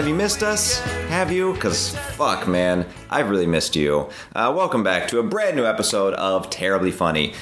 Have you missed us? Have you? Because fuck, man, I've really missed you. Uh, welcome back to a brand new episode of Terribly Funny.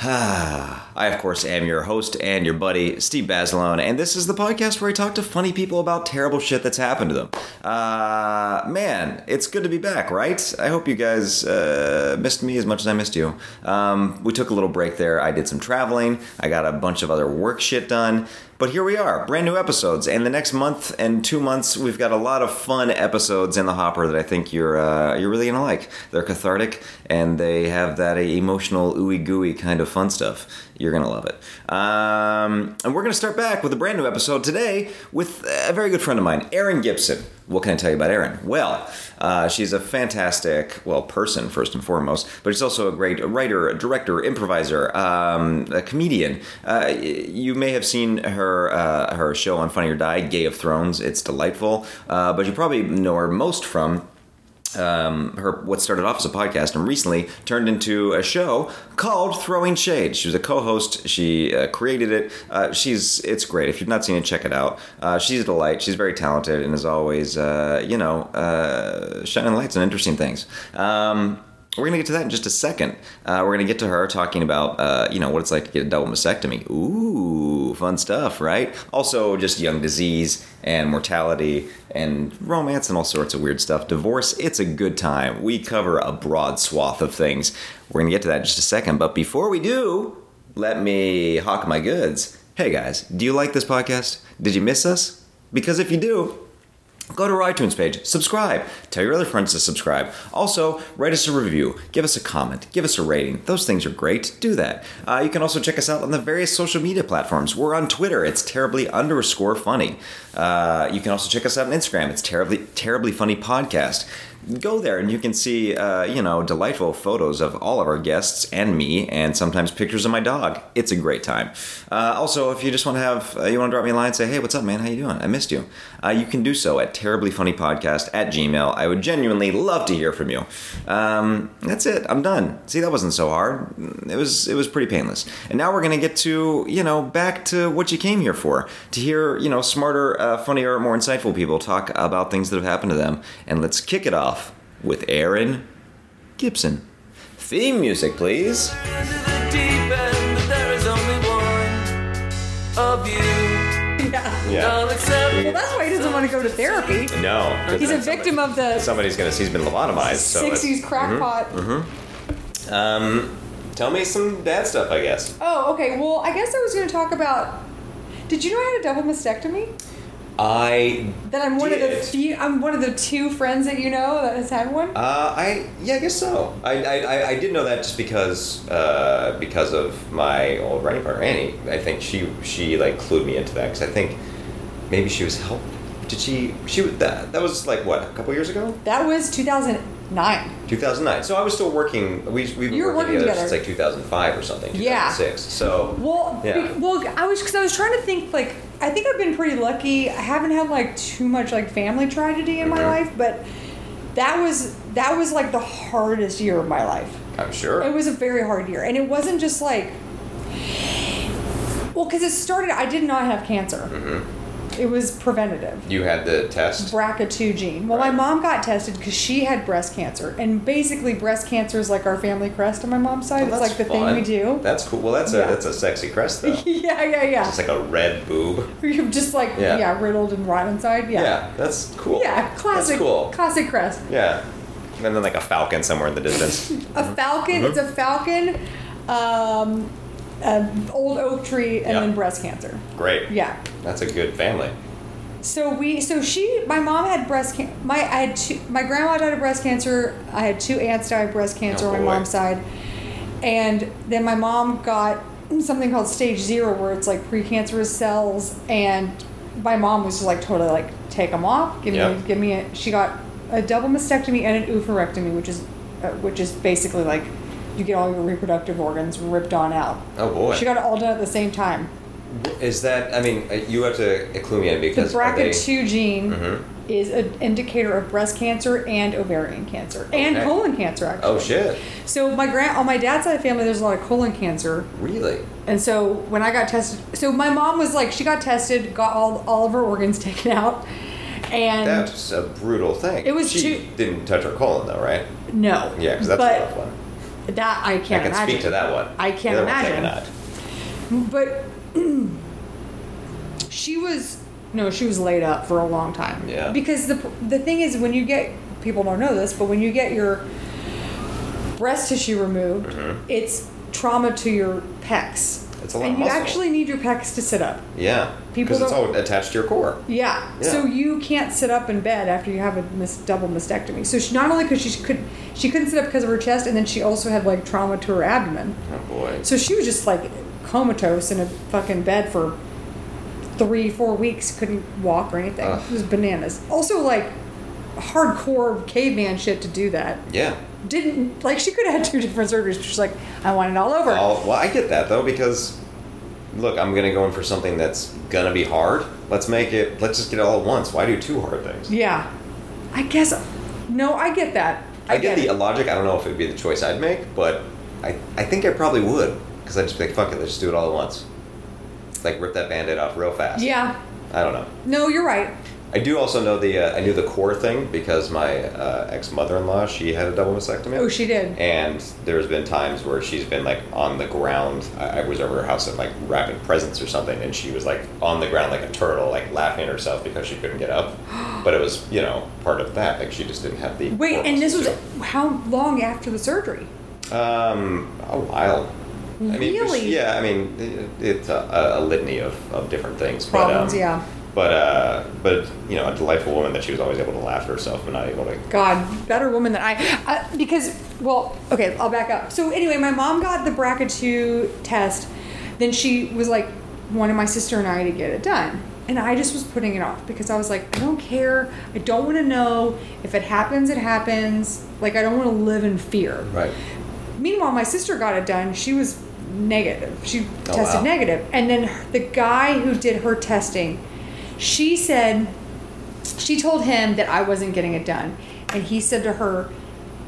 I, of course, am your host and your buddy, Steve Basilone, and this is the podcast where I talk to funny people about terrible shit that's happened to them. Uh, man, it's good to be back, right? I hope you guys uh, missed me as much as I missed you. Um, we took a little break there. I did some traveling, I got a bunch of other work shit done. But here we are, brand new episodes, and the next month and two months, we've got a lot of fun episodes in the hopper that I think you're uh, you're really gonna like. They're cathartic, and they have that emotional ooey gooey kind of fun stuff. You're gonna love it. Um, and we're gonna start back with a brand new episode today with a very good friend of mine, Erin Gibson. What can I tell you about Erin? Well, uh, she's a fantastic, well, person first and foremost, but she's also a great writer, director, improviser, um, a comedian. Uh, you may have seen her uh, her show on Funny or Die, Gay of Thrones. It's delightful, uh, but you probably know her most from um, her what started off as a podcast and recently turned into a show called Throwing Shade. She was a co-host. She uh, created it. Uh, she's it's great. If you've not seen it, check it out. Uh, she's a delight. She's very talented and is always uh, you know uh, shining lights on interesting things. Um, we're gonna get to that in just a second. Uh, we're gonna get to her talking about, uh, you know, what it's like to get a double mastectomy. Ooh, fun stuff, right? Also, just young disease and mortality and romance and all sorts of weird stuff. Divorce, it's a good time. We cover a broad swath of things. We're gonna get to that in just a second. But before we do, let me hawk my goods. Hey guys, do you like this podcast? Did you miss us? Because if you do, Go to our iTunes page, subscribe, tell your other friends to subscribe. Also, write us a review, give us a comment, give us a rating. Those things are great. Do that. Uh, you can also check us out on the various social media platforms. We're on Twitter. It's terribly underscore funny. Uh, you can also check us out on Instagram. It's terribly terribly funny podcast go there and you can see uh, you know delightful photos of all of our guests and me and sometimes pictures of my dog. It's a great time. Uh, also if you just want to have uh, you want to drop me a line and say hey what's up man? How you doing? I missed you. Uh, you can do so at terribly funny podcast at gmail. I would genuinely love to hear from you. Um, that's it. I'm done. See that wasn't so hard. It was it was pretty painless. And now we're gonna get to you know back to what you came here for to hear you know smarter uh, funnier more insightful people talk about things that have happened to them. And let's kick it off with Erin Gibson. Theme music, please. Yeah. Yeah. Well, that's why he doesn't want to go to therapy. No. 'cause He's a then victim of the Somebody's gonna. He's been lobotomized. So it's- 60s crackpot. Um, tell me some bad stuff, I guess. Oh, okay. Well, I guess I was going to talk about. Did you know I had a double mastectomy? I. That I'm one of the few. I'm one of the two friends that you know that has had one. Uh, I yeah, I guess so. I, I, I- I did know that just because uh, because of my old writing partner Annie. I think she she like clued me into that because I think maybe she was helped. Did she she that that was like what a couple years ago, That was 2009. 2009. So I was still working. We we've been were working, working together, since like 2005 or something. Yeah. 2006. So Well, Yeah. be- well, I was because I was trying to think like I think I've been pretty lucky. I haven't had like too much like family tragedy in my Mhm. life, but that was that was like the hardest year of my life. I'm sure. It was a very hard year, and it wasn't just like well, because it started. I did not have cancer. Mhm. It was preventative. You had the test. BRCA2 gene. Well, Right. my mom got tested because she had breast cancer, and basically, breast cancer is like our family crest on my mom's side. Oh, it's like the fun. thing we do. That's cool. Well, that's a that's a sexy crest though. yeah, yeah, yeah. Just like a red boob. You're just like Yeah. yeah, riddled and rotten inside. Yeah. Yeah, that's cool. Yeah, classic. That's cool. Classic crest. Yeah. And then like a falcon somewhere in the distance. A falcon. It's a falcon. Um, an old oak tree, and Yeah. then breast cancer. Great. Yeah. That's a good family. So we, so she, my mom had breast cancer. My, I had two. My grandma died of breast cancer. I had two aunts die of breast cancer Oh, on my mom's side, and then my mom got something called stage zero, where it's like precancerous cells, and my mom was just like totally like take them off, give Yep. me, give me. A, she got a double mastectomy and an oophorectomy, which is, uh, which is basically like you get all your reproductive organs ripped on out. Oh boy. She got it all done at the same time. Is that? I mean, uh, you have to clue me in The because are they- BRCA2 gene Mhm. is an indicator of breast cancer and ovarian cancer and Okay. colon cancer. Actually. Oh shit! So my grand on my dad's side of the family, there's a lot of colon cancer, Really? and so when I got tested, so my mom was like, she got tested, got all all of her organs taken out, and That's a brutal thing. It was She too- didn't touch her colon though, right? no, Yeah, because that's but a rough one. That I I can't I can imagine. speak to that one. I can't The other ones I imagine. cannot. But she was no, she was laid up for a long time. Yeah. Because the the thing is, when you get people don't know this, but when you get your breast tissue removed, Mhm. it's trauma to your pecs. It's a lot and you muscle. actually need your pecs to sit up. Yeah. People Because it's all attached to your core. Yeah. Yeah. So you can't sit up in bed after you have a mis- double mastectomy. So she not only because she could she couldn't sit up because of her chest, and then she also had like trauma to her abdomen. Oh boy. So she was just like comatose in a fucking bed for three, four weeks, couldn't walk or anything. Ugh. It was bananas. Also, like hardcore caveman shit to do that. Yeah. Didn't like she could have had two different surgeries, she's like, I want it all over. All, well, I get that though because, look, I'm gonna go in for something that's gonna be hard. Let's make it. Let's just get it all at once. Why do two hard things? yeah, I guess. No, I get that. I, get, the it. logic. I don't know if it'd be the choice I'd make, but I, I think I probably would because I'd just be like, fuck it, let's just do it all at once. Like rip that band-aid off real fast. Yeah. I don't know. No, you're right. I do also know the uh, I knew the core thing because my uh, ex mother-in-law she had a double mastectomy. Oh, she did. And there's been times where she's been like on the ground. I, I was over her house and like wrapping presents or something, and she was like on the ground like a turtle, like laughing at herself because she couldn't get up. But it was you know part of that. Like she just didn't have the. Wait, and this was how long after the surgery? um a while. I mean, Really? yeah. I mean, it, it's a, a litany of, of different things. Problems, but, um, yeah. But uh, but you know, a delightful woman that she was always able to laugh at herself, but not able to. God, better woman than I. I because, well, okay, I'll back up. So anyway, my mom got the BRCA2 test. Then she was like, wanted my sister and I to get it done. And I just was putting it off because I was like, I don't care. I don't want to know. If it happens, it happens. Like, I don't want to live in fear. Right. Meanwhile, my sister got it done. She was negative. She Oh, tested wow. negative. And then the guy who did her testing, she said, she told him that I wasn't getting it done. And he said to her,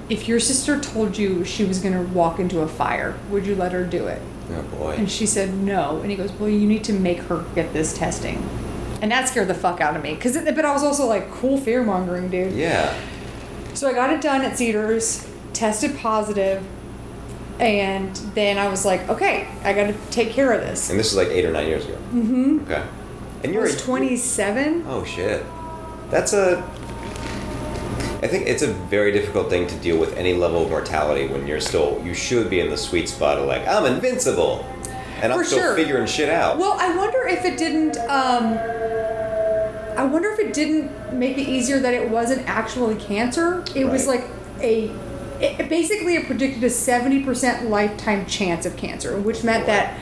if your sister told you she was going to walk into a fire, would you let her do it? Oh boy. And she said no. And he goes, well, you need to make her get this testing. And that scared the fuck out of me. Cause it, but I was also like, cool fear mongering, dude. Yeah. So I got it done at Cedars, tested positive, and then I was like, okay, I got to take care of this. And this is like eight or nine years ago. Mm-hmm. Okay. And you're 27. Oh shit. That's a. I think it's a very difficult thing to deal with any level of mortality when you're still. You should be in the sweet spot of like I'm invincible, and I'm still sure. figuring shit out. Well, I wonder if it didn't. Um, I wonder if it didn't make it easier that it wasn't actually cancer. It was like a. It, basically, it predicted a seventy percent lifetime chance of cancer, which meant that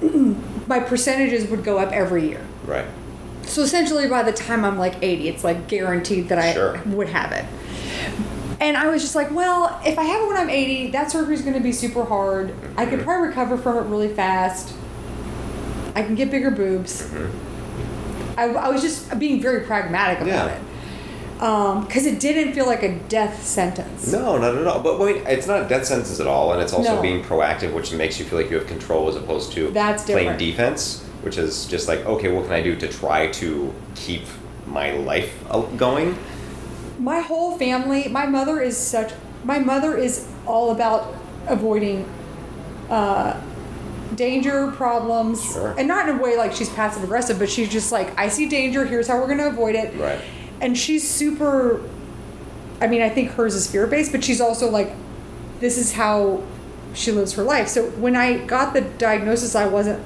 my percentages would go up every year. right. So essentially, by the time I'm like 80, it's like guaranteed that I Sure. would have it. And I was just like, well, if I have it when I'm 80, that surgery's going to be super hard. I could mm-hmm. probably recover from it really fast. I can get bigger boobs. Mm-hmm. I, I was just being very pragmatic about Yeah. it. Because it didn't feel like a death sentence. No, not at all. But wait, it's not a death sentence at all, and it's also No. being proactive, which makes you feel like you have control as opposed to That's playing defense, which is just like, okay, what can I do to try to keep my life uh, going? my whole family my mother is such my mother is all about avoiding uh danger problems Sure. and not in a way like she's passive aggressive but she's just like i see danger here's how we're going to avoid it Right. And she's super i mean i think hers is fear based but she's also like this is how she lives her life. So when i got the diagnosis i wasn't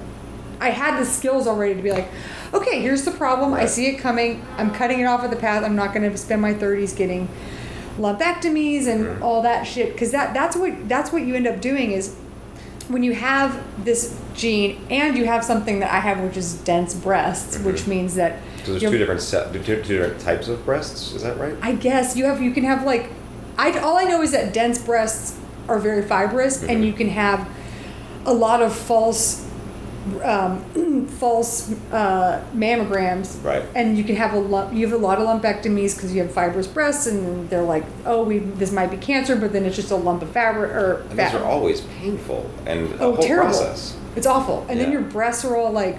i had the skills already to be like okay here's the problem. I see it coming. I'm cutting it off at the path. I'm not going to spend my 30s getting lumpectomies and Mhm. all that shit. Because that that's what that's what you end up doing is when you have this gene and you have something that i have which is dense breasts which means that So there's two different se- two, two different types of breasts. Is that right? I guess you have you can have like I all I know is that dense breasts are very fibrous and Mhm. you can have a lot of false um, false uh, mammograms, Right. And you can have a lump. You have a lot of lumpectomies because you have fibrous breasts, and they're like, oh, we this might be cancer, but then it's just a lump of fabric or And fat. those are always painful and a oh, whole terrible! process. It's awful. And then your breasts are all like,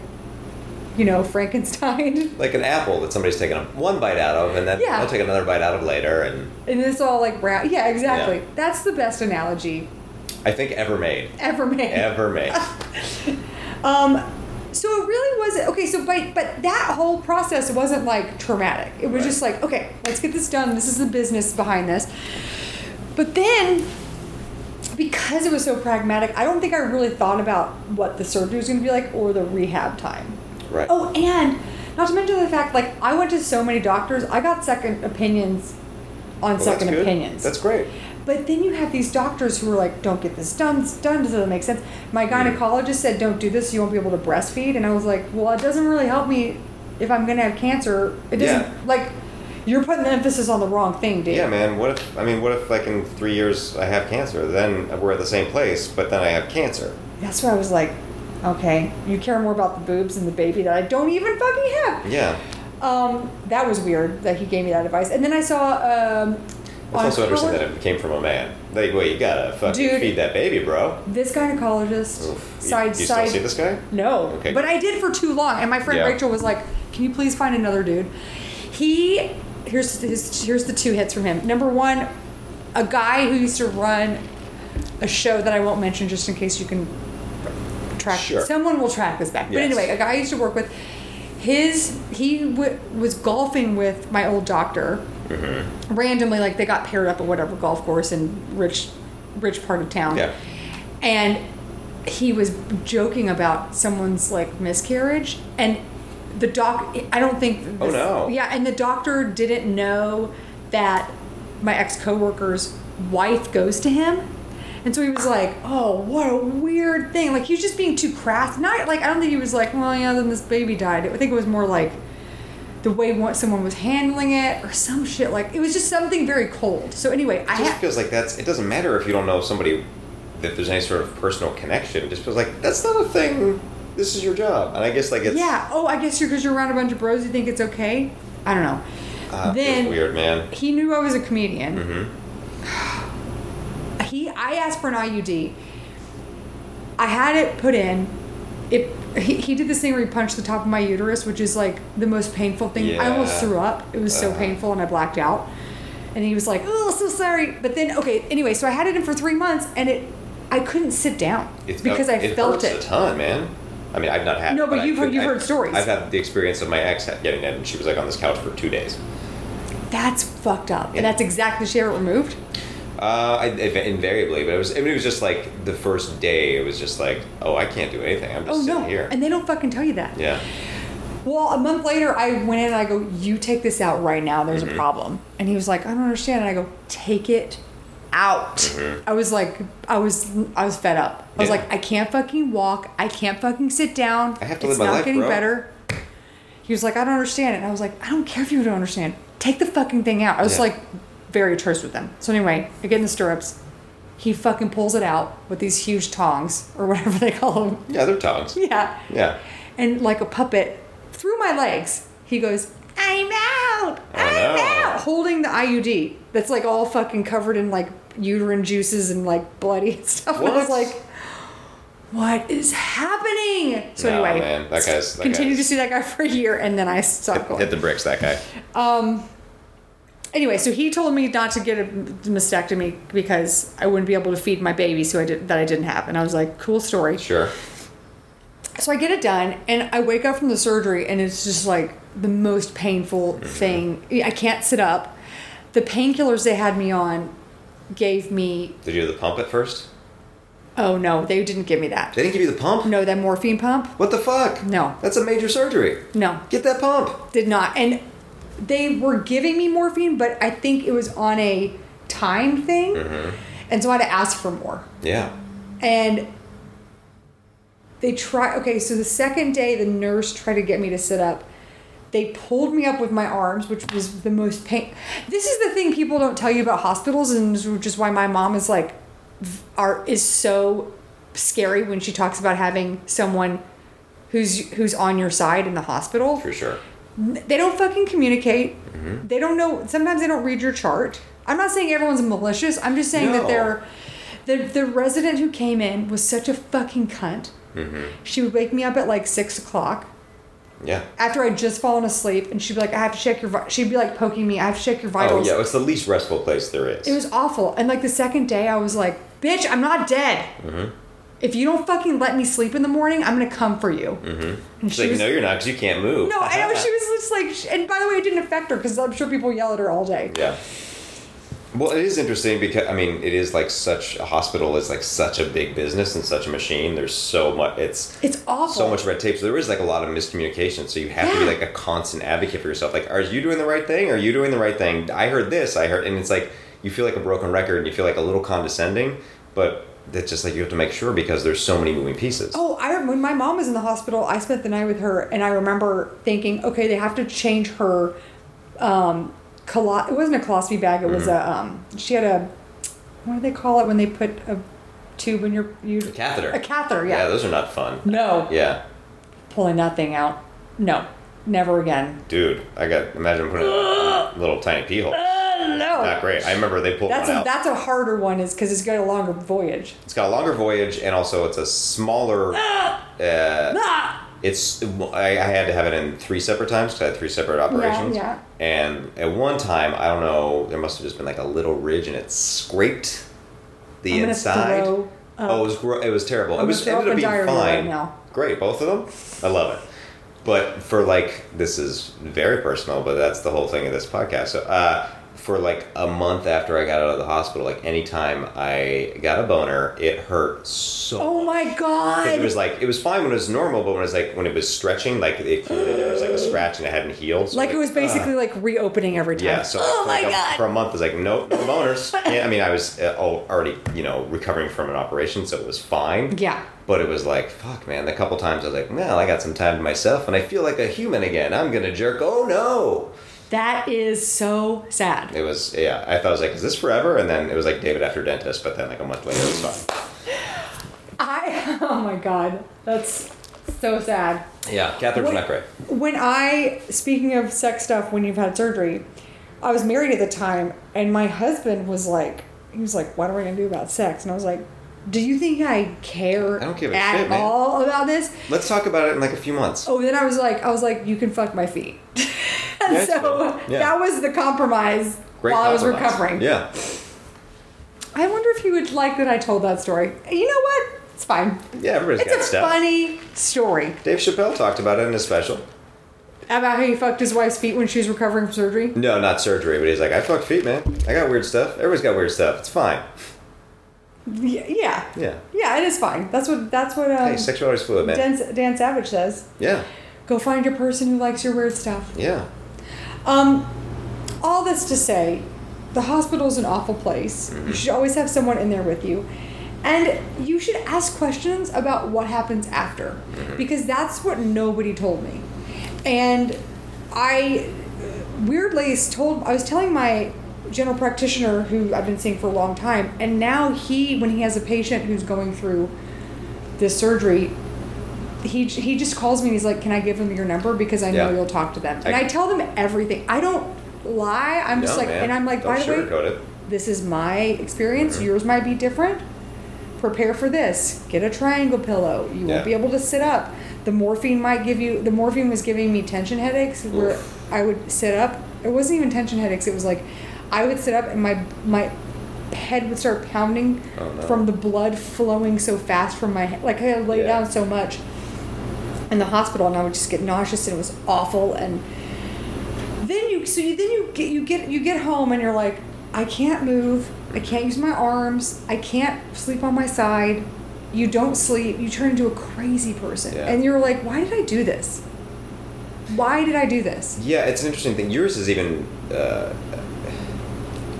you know, Frankenstein. Like an apple that somebody's taken a- one bite out of, and then Yeah. they'll take another bite out of later. And And it's all like brown. Yeah, exactly. Yeah. That's the best analogy I think ever made, ever made. ever made. Um, so it really wasn't okay. So, but but that whole process wasn't like traumatic. It was Right. just like, okay, let's get this done. This is the business behind this. But then, because it was so pragmatic, I don't think I really thought about what the surgery was going to be like or the rehab time. Right. Oh, and not to mention the fact, like I went to so many doctors, I got second opinions on Well, second good. opinions. That's great. But then you have these doctors who are like, "Don't get this done. Done. Doesn't make sense." My Mm. gynecologist said, "Don't do this. You won't be able to breastfeed." And I was like, "Well, it doesn't really help me if I'm gonna have cancer. It doesn't Yeah. like you're putting the emphasis on the wrong thing, dude." Yeah, man. What if? I mean, what if like in three years I have cancer? Then we're at the same place, but then I have cancer. That's why I was like, "Okay, you care more about the boobs and the baby that I don't even fucking have." Yeah. Um, that was weird that he gave me that advice. And then I saw um, It's also interesting that it came from a man. Like, wait, you gotta fucking Dude. feed that baby, bro. this gynecologist Oof. You- side you, side. still see this guy? No. Okay. But I did for too long, and my friend Yeah. Rachel was like, "Can you please find another dude?" He here's his here's the two hits from him. Number one, a guy who used to run a show that I won't mention just in case you can track. Sure. Someone will track this back. But anyway, a guy I used to work with. His he w- was golfing with my old doctor Mm-hmm. randomly, like they got paired up at whatever golf course in rich, rich part of town Yeah. and he was joking about someone's like miscarriage and the doc i don't think Oh, no. yeah and the doctor didn't know that my ex-coworker's wife goes to him and so he was like oh what a weird thing like he was just being too crass not like i don't think he was like well yeah then this baby died i think it was more like the way someone was handling it or some shit like it was just something very cold so anyway i It just feels like that's. It doesn't matter if you don't know somebody, that there's any sort of personal connection. It just feels like that's not a thing. This is your job, and I guess like it's. Yeah. Oh, I guess you're because you're around a bunch of bros. You think it's okay? I don't know. Uh, then weird, man. he knew I was a comedian. Mm-hmm. He, I asked for an IUD. I had it put in. It. He, he did this thing where he punched the top of my uterus, which is like the most painful thing. I almost threw up. It was so Uh. painful, and I blacked out. And he was like, "Oh, so sorry." But then, okay. Anyway, so I had it in for three months, and it, I couldn't sit down It's, because I it felt hurts it. a ton, man. I mean, I've not had. No, it, but you've heard- you've I've- heard stories. I've had the experience of my ex getting it, and she was like on this couch for two days. That's fucked up. Yeah. And that's exactly she had it removed. Uh, I, invariably, but it was. I mean, it was just like the first day. It was just like, oh, I can't do anything. I'm just Oh sitting no! here. And they don't fucking tell you that. yeah. Well, a month later, I went in and I go, "You take this out right now. There's Mm-hmm. a problem." And he was like, "I don't understand." And I go, "Take it out." I was like, I was, I was fed up. I was Mm-hmm. Yeah. like, I can't fucking walk. I can't fucking sit down. I have to it's live my not life, getting bro." better. He was like, I don't understand it. And I was like, I don't care if you don't understand. Take the fucking thing out. I was Yeah. like, very terse with them. So anyway, I get in the stirrups. He fucking pulls it out with these huge tongs or whatever they call them. Yeah, they're tongs. Yeah Yeah. and like a puppet through my legs. He goes, I'm out, I'm out, holding the IUD that's like all fucking covered in like uterine juices and like bloody and stuff. And I was like, what is happening? So No, anyway, man, that guy's- that continued guy's- to see that guy for a year, and then I stopped Hit, hit the bricks, that guy. Um, anyway, so he told me not to get a mastectomy because I wouldn't be able to feed my baby, so I did that I didn't have, and I was like, cool story. Sure. So I get it done, and I wake up from the surgery, and it's just like the most painful Mm-hmm. thing. I can't sit up. The painkillers they had me on gave me. Did you do the pump at first? Oh no, they didn't give me that. They didn't give you the pump? No, that morphine pump. What the fuck? No. That's a major surgery. No, Get that pump. did not. And they were giving me morphine, but I think it was on a time thing, Mm-hmm. and so I had to ask for more. Yeah. And they try. Okay, so the second day, the nurse tried to get me to sit up. They pulled me up with my arms, which was the most pain. This is the thing people don't tell you about hospitals, and which is why my mom is like, are is so scary when she talks about having someone who's who's on your side in the hospital. For sure. They don't fucking communicate. Mm-hmm. They don't know. Sometimes they don't read your chart. I'm not saying everyone's malicious. I'm just saying that they're. The, the resident who came in was such a fucking cunt. Mm-hmm. She would wake me up at like six o'clock Yeah. after I'd just fallen asleep, and she'd be like, "I have to check your." vi-" She'd be like poking me. I have to check your vitals. Oh yeah, it's the least restful place there is. It was awful. And like the second day, I was like, "Bitch, I'm not dead. Mm-hmm. If you don't fucking let me sleep in the morning, I'm gonna come for you." Mm-hmm. And It's she like, was no, you're not, because you can't move. no, I know she was just like. And by the way, it didn't affect her because I'm sure people yell at her all day. Yeah. Well, it is interesting because I mean, it is like such a hospital is like such a big business and such a machine. There's so much. It's It's awful. so much red tape. So there is like a lot of miscommunication. So you have to be like a constant advocate for yourself. Like, are you doing the right thing? Are you doing the right thing? I heard this. I heard, and it's like you feel like a broken record. and You feel like a little condescending, but it's just like you have to make sure because there's so many moving pieces. Oh, I when my mom was in the hospital, I spent the night with her, and I remember thinking, okay, they have to change her. Um, colo- it wasn't a colostomy bag. It was Mm-hmm. a. Um, she had a. What do they call it when they put a tube in your you? A catheter. A catheter, yeah, yeah. those are not fun. no, Yeah, pulling that thing out. No, never again. dude, I got imagine putting a little tiny pee hole. Uh, no. Not great. I remember they pulled That's one a out. that's a harder one, is because it's got a longer voyage. It's got a longer voyage, and also it's a smaller. Uh, Ah! it's I, I had to have it in three separate times because I had three separate operations. yeah. And at one time, I don't know, there must have just been like a little ridge, and it scraped the I'm inside. throw up. Oh, it was gro- it was terrible. I'm it was ended up up being fine. right. Great, both of them. I love it. But for like, this is very personal, but that's the whole thing of this podcast. So, uh, for like a month after I got out of the hospital, like anytime I got a boner, it hurt so. Oh my god! It was like it was fine when it was normal, but when it was like when it was stretching, like it there was like a scratch and it hadn't healed. So like it was basically like reopening every time. yeah. So oh for, my like a- god! for a month, I was like, nope, no boners. yeah, I mean, I was uh, already you know recovering from an operation, so it was fine. yeah. But it was like, fuck, man. A couple times I was like, well, I got some time to myself, and I feel like a human again. I'm gonna jerk. Oh no! That is so sad. It was yeah. I thought I was like, is this forever? And then it was like David after dentist, but then like a month later, it was fine. I oh my god, that's so sad. Yeah, Catheter's not great. When I speaking of sex stuff, when you've had surgery, I was married at the time, and my husband was like, he was like, "What are we gonna do about sex?" And I was like, "Do you think I care I don't give a at shit, man. all about this?" Let's talk about it in like a few months. Oh, then I was like, I was like, "You can fuck my feet." so. Yeah. that was the compromise Great while I was recovering. Yeah. I wonder if you would like that I told that story. You know what? It's fine. Yeah, everybody's got stuff. It's a funny story Dave Chappelle talked about it in his special. about how he fucked his wife's feet when she was recovering from surgery. No, not surgery, but he's like, I fucked feet, man. I got weird stuff. Everybody's got weird stuff. It's fine. Yeah, yeah, Yeah. It is fine. That's what that's what um, Hey, sexuality's fluid, man. Dan, Dan Savage says. Yeah. Go find your person who likes your weird stuff. Yeah. Um, all this to say, the hospital's an awful place. Mm-hmm. You should always have someone in there with you. And you should ask questions about what happens after. Mm-hmm. Because that's what nobody told me. And I weirdly told I was telling my general practitioner who I've been seeing for a long time, and now he when he has a patient who's going through this surgery, he he just calls me and he's like, "Can I give him your number because I know Yeah. you'll talk to them." And I- I tell them everything. I don't lie. I'm just like, man. and I'm like, Don't by the way, it. this is my experience. Mm-hmm. Yours might be different. Prepare for this. Get a triangle pillow. You Yeah. won't be able to sit up. The morphine might give you. The morphine was giving me tension headaches where Oof. I would sit up. It wasn't even tension headaches. It was like I would sit up and my my head would start pounding Oh, no. from the blood flowing so fast from my head. Like I had laid Yeah. down so much in the hospital, and I would just get nauseous, and it was awful. And then you so you then you get you get you get home and you're like i can't move i can't use my arms i can't sleep on my side you don't sleep you turn into a crazy person Yeah. and you're like why did i do this why did i do this Yeah, it's an interesting thing. Yours is even uh,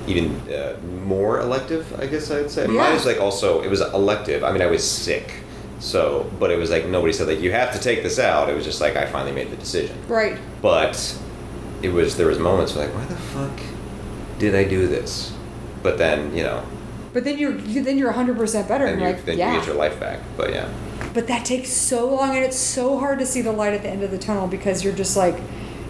even uh, more elective, I guess I'd say. Yeah. Mine is like also it was elective. I mean, I was sick, so but it was like nobody said like you have to take this out. It was just like I finally made the decision. right But it was there was moments where like why the fuck did I do this? But then you know, but then you're you, then you're 100% better and and you you're like then yeah you get your life back. But yeah, but that takes so long and it's so hard to see the light at the end of the tunnel because you're just like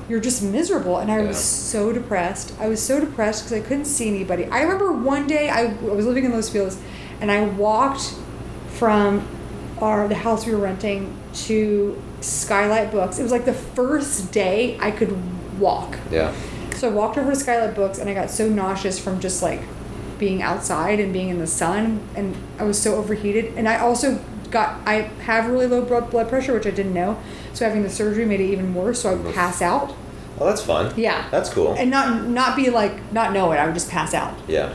you're just miserable and i Yeah. was so depressed i was so depressed because i couldn't see anybody i remember one day I, I was living in Los Feliz and i walked from our the house we were renting to skylight books it was like the first day i could walk Yeah. so I walked over to Skylight Books and I got so nauseous from just like being outside and being in the sun and I was so overheated and I also got I have really low blood blood pressure which I didn't know so having the surgery made it even worse so I would pass out Well, that's fun. Yeah. That's cool. and not not be like not know it I would just pass out yeah.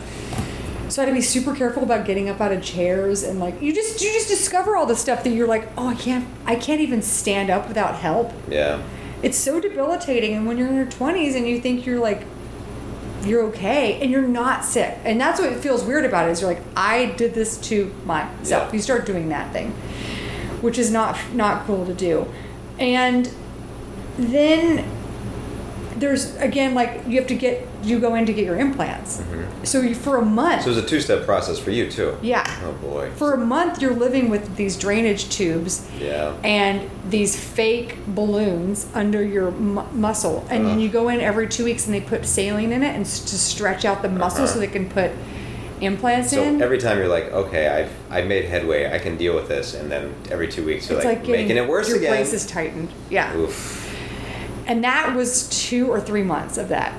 So I had to be super careful about getting up out of chairs and like you just you just discover all the stuff that you're like oh I can't I can't even stand up without help Yeah. it's so debilitating and when you're in your 20s and you think you're like you're okay and you're not sick and that's what feels weird about it is you're like i did this to myself Yeah. you start doing that thing which is not not cool to do and then there's again like you have to get you go in to get your implants so you for a month So it was a two-step process for you too. yeah Oh boy. for a month you're living with these drainage tubes Yeah. and these fake balloons under your mu- muscle and then you go in every two weeks and they put saline in it and s- to stretch out the muscle so Uh-huh. they can put implants in. So in every time you're like, okay, I've I've made headway, I can deal with this, and then every two weeks you're like, like, making it worse your again. braces tightened yeah Oof. And that was two or three months of that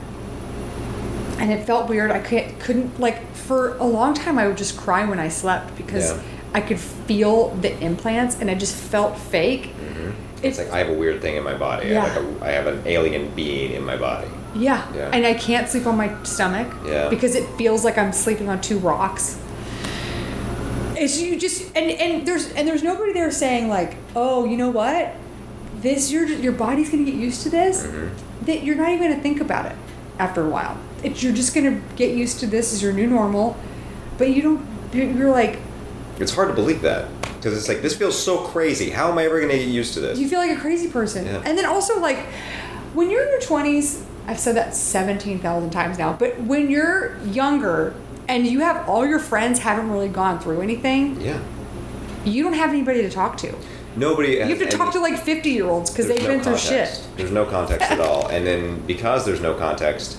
and it felt weird i couldn't, couldn't like for a long time i would just cry when i slept because Yeah. i could feel the implants and it just felt fake mm-hmm. It's like I have a weird thing in my body. I, Yeah. have like a, I have an alien being in my body. Yeah. Yeah. And I can't sleep on my stomach. Yeah. Because it feels like I'm sleeping on two rocks. It's you just and and there's and there's nobody there saying like, oh, you know what, this your your body's gonna get used to this. Mm-hmm. That you're not even gonna think about it after a while. It's you're just gonna get used to this as your new normal, but you don't. You're like It's hard to believe that because it's like this feels so crazy. How am I ever going to get used to this? you feel like a crazy person. Yeah. And then also like when you're in your 20s, I've said that 17,000 times now, but when you're younger and you have all your friends haven't really gone through anything, yeah. you don't have anybody to talk to. Nobody. You have to talk to like 50 year olds because they've been through shit. There's no context at all, and then because there's no context,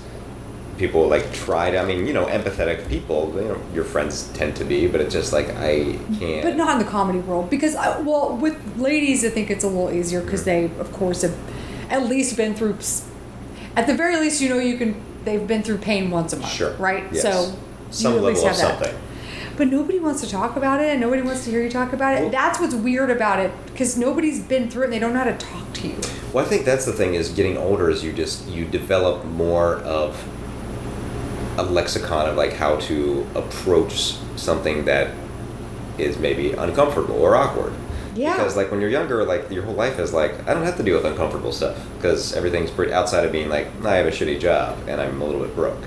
people like try to. I mean, you know, empathetic people. You know, your friends tend to be, but it's just like I can't. But not in the comedy world because, I, well, with ladies, I think it's a little easier because mm. they, of course, have at least been through, at the very least, you know, you can, they've been through pain once a month. Sure. Right? Yes. So, Some you at least level of that. But nobody wants to talk about it and nobody wants to hear you talk about it. Well- That's what's weird about it because nobody's been through it and they don't know how to talk to you. Well, I think that's the thing is getting older is you just you develop more of a lexicon of like how to approach something that is maybe uncomfortable or awkward. Yeah. Because like when you're younger, like your whole life is like I don't have to deal with uncomfortable stuff because everything's pretty outside of being like I have a shitty job and I'm a little bit broke.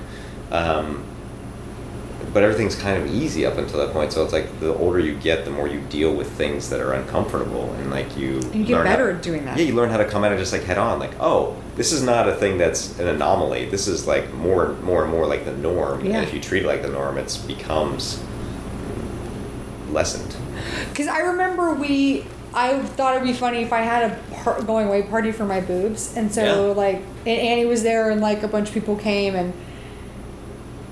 Um, but everything's kind of easy up until that point. So it's like the older you get, the more you deal with things that are uncomfortable, and like you And you get learn how- better at doing that. Yeah, you learn how to come at it just like head on. Like, oh, this is not a thing that's an anomaly. This is like more, and more and more like the norm. Yeah. And if you treat it like the norm, it becomes lessened. Because I remember we, I thought it'd be funny if I had a going away party for my boobs, and so Yeah. like, and Annie was there, and like a bunch of people came, and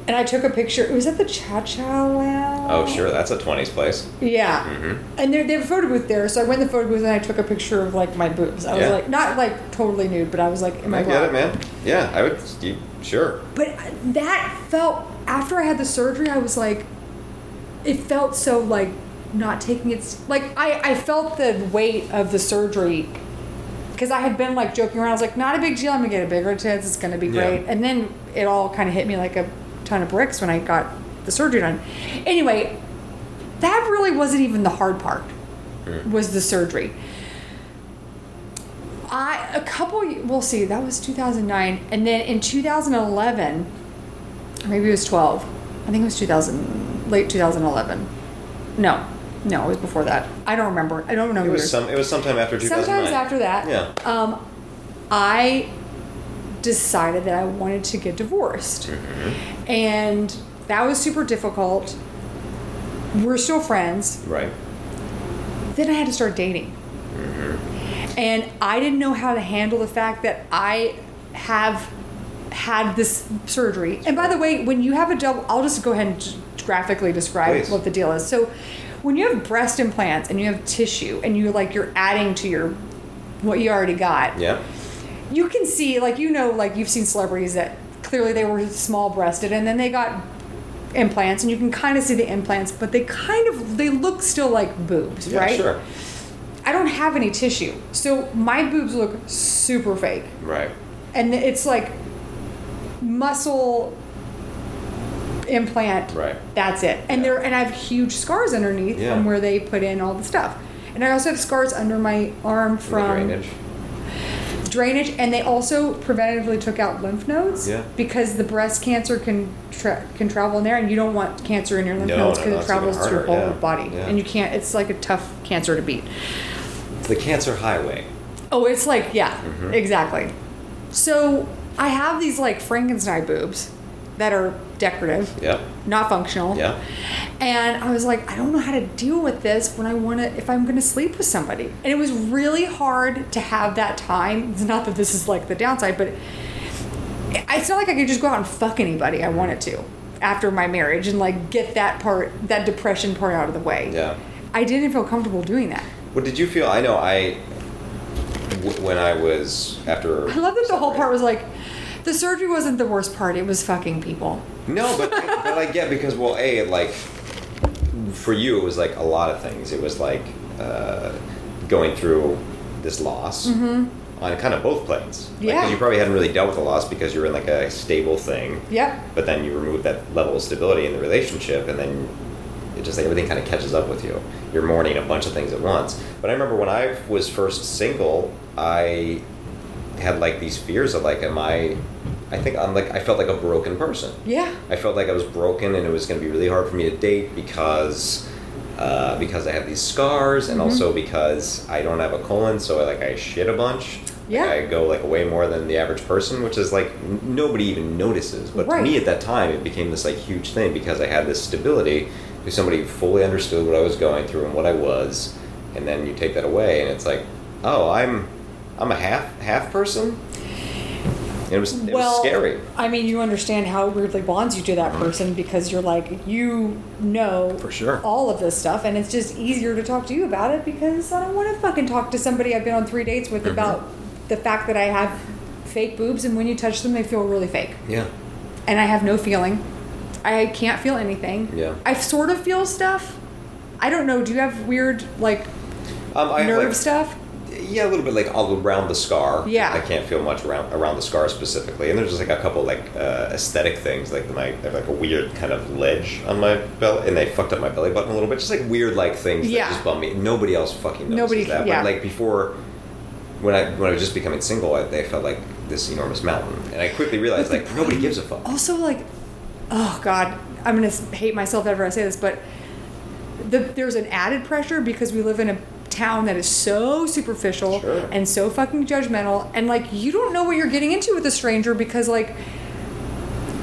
and I took a picture. It was at the Cha Cha Lounge. Oh, sure, that's a twenties place. Yeah. Mhm. And there, they have a photo booth there, so I went in the photo booth and I took a picture of like my boobs. I was like, not like totally nude, but I was like in my I get it, man. Yeah, I would. You, sure. But that felt after I had the surgery, I was like, it felt so like not taking its like I I felt the weight of the surgery because I had been like joking around. I was like, not a big deal. I'm gonna get a bigger tits. It's gonna be Yeah. great. And then it all kind of hit me like a ton of bricks when I got the surgery done. Anyway, that really wasn't even the hard part. Mm. Was the surgery. I a couple we'll see that was 2009 and then in 2011 maybe it was 12 I think it was 2000 late 2011 no no it was before that I don't remember I don't know It was some. It was sometime after two thousand nine. sometimes after that Yeah. um, I decided that I wanted to get divorced Mm-hmm. and that was super difficult we're still friends Right. then I had to start dating. And I didn't know how to handle the fact that I have had this surgery. And by the way, when you have a double, I'll just go ahead and graphically describe Please. what the deal is. So, when you have breast implants and you have tissue and you're like you're adding to your what you already got, Yeah. You can see like you know like you've seen celebrities that clearly they were small breasted and then they got implants and you can kind of see the implants but they kind of they look still like boobs Yeah, right Sure. i don't have any tissue so my boobs look super fake Right. and it's like muscle implant Right. that's it and Yeah. there and i have huge scars underneath Yeah. from where they put in all the stuff and i also have scars under my arm from drainage. and they also preventatively took out lymph nodes Yeah. because the breast cancer can tra- can travel in there and you don't want cancer in your lymph No, nodes no, because no, it travels to your whole yeah. body Yeah. and you can't it's like a tough cancer to beat It's the cancer highway. oh it's like yeah Mm-hmm. exactly so i have these like frankenstein boobs that are decorative Yep. not functional Yeah. and I was like, I don't know how to deal with this when I want to, if I'm going to sleep with somebody. And it was really hard to have that time. It's not that this is like the downside, but it's not like I could just go out and fuck anybody I wanted to after my marriage and like get that part, that depression part out of the way. Yeah. I didn't feel comfortable doing that. What did you feel? I know I. W- when I was after. I love that the whole part was like, the surgery wasn't the worst part. It was fucking people. No, but but I get because well, a like for you it was like a lot of things. It was like uh, going through this loss on kind of both planes. Like, Yeah. you probably hadn't really dealt with a loss because you were in like a stable thing. Yep. But then you remove that level of stability in the relationship, and then it just like everything kind of catches up with you. You're mourning a bunch of things at once. But I remember when I was first single, I had like these fears of like, am I? I think I'm like I felt like a broken person. Yeah. I felt like I was broken, and it was going to be really hard for me to date because uh, because I have these scars, and Mm-hmm. also because I don't have a colon, so I, like I shit a bunch. Yeah. Like, I go like way more than the average person, which is like n- nobody even notices. But Right. to me at that time, it became this like huge thing because I had this stability. Who somebody fully understood what I was going through and what I was, and then you take that away, and it's like, oh, I'm I'm a half half person. It was it was scary. I mean, you understand how it weirdly bonds you to that person because you're like, you know For sure. all of this stuff, and it's just easier to talk to you about it because I don't want to fucking talk to somebody I've been on three dates with Mm-hmm. about the fact that I have fake boobs, and when you touch them, they feel really fake, Yeah. and I have no feeling. I can't feel anything. Yeah. I sort of feel stuff. I don't know. Do you have weird like Um, nerve like, stuff? Yeah, a little bit like all around the scar. Yeah. I can't feel much around around the scar specifically, and there's just like a couple like uh, aesthetic things, like my I have like a weird kind of ledge on my belly, and they fucked up my belly button a little bit. Just like weird like things Yeah. that just bum me. Nobody else fucking notices Nobody- that. yeah. But like before, when I when I was just becoming single, I, they felt like this enormous mountain, and I quickly realized like nobody gives a fuck. Also, like, oh god, I'm gonna hate myself ever I say this, but the, there's an added pressure because we live in a town that is so superficial Sure. and so fucking judgmental, and like you don't know what you're getting into with a stranger because like.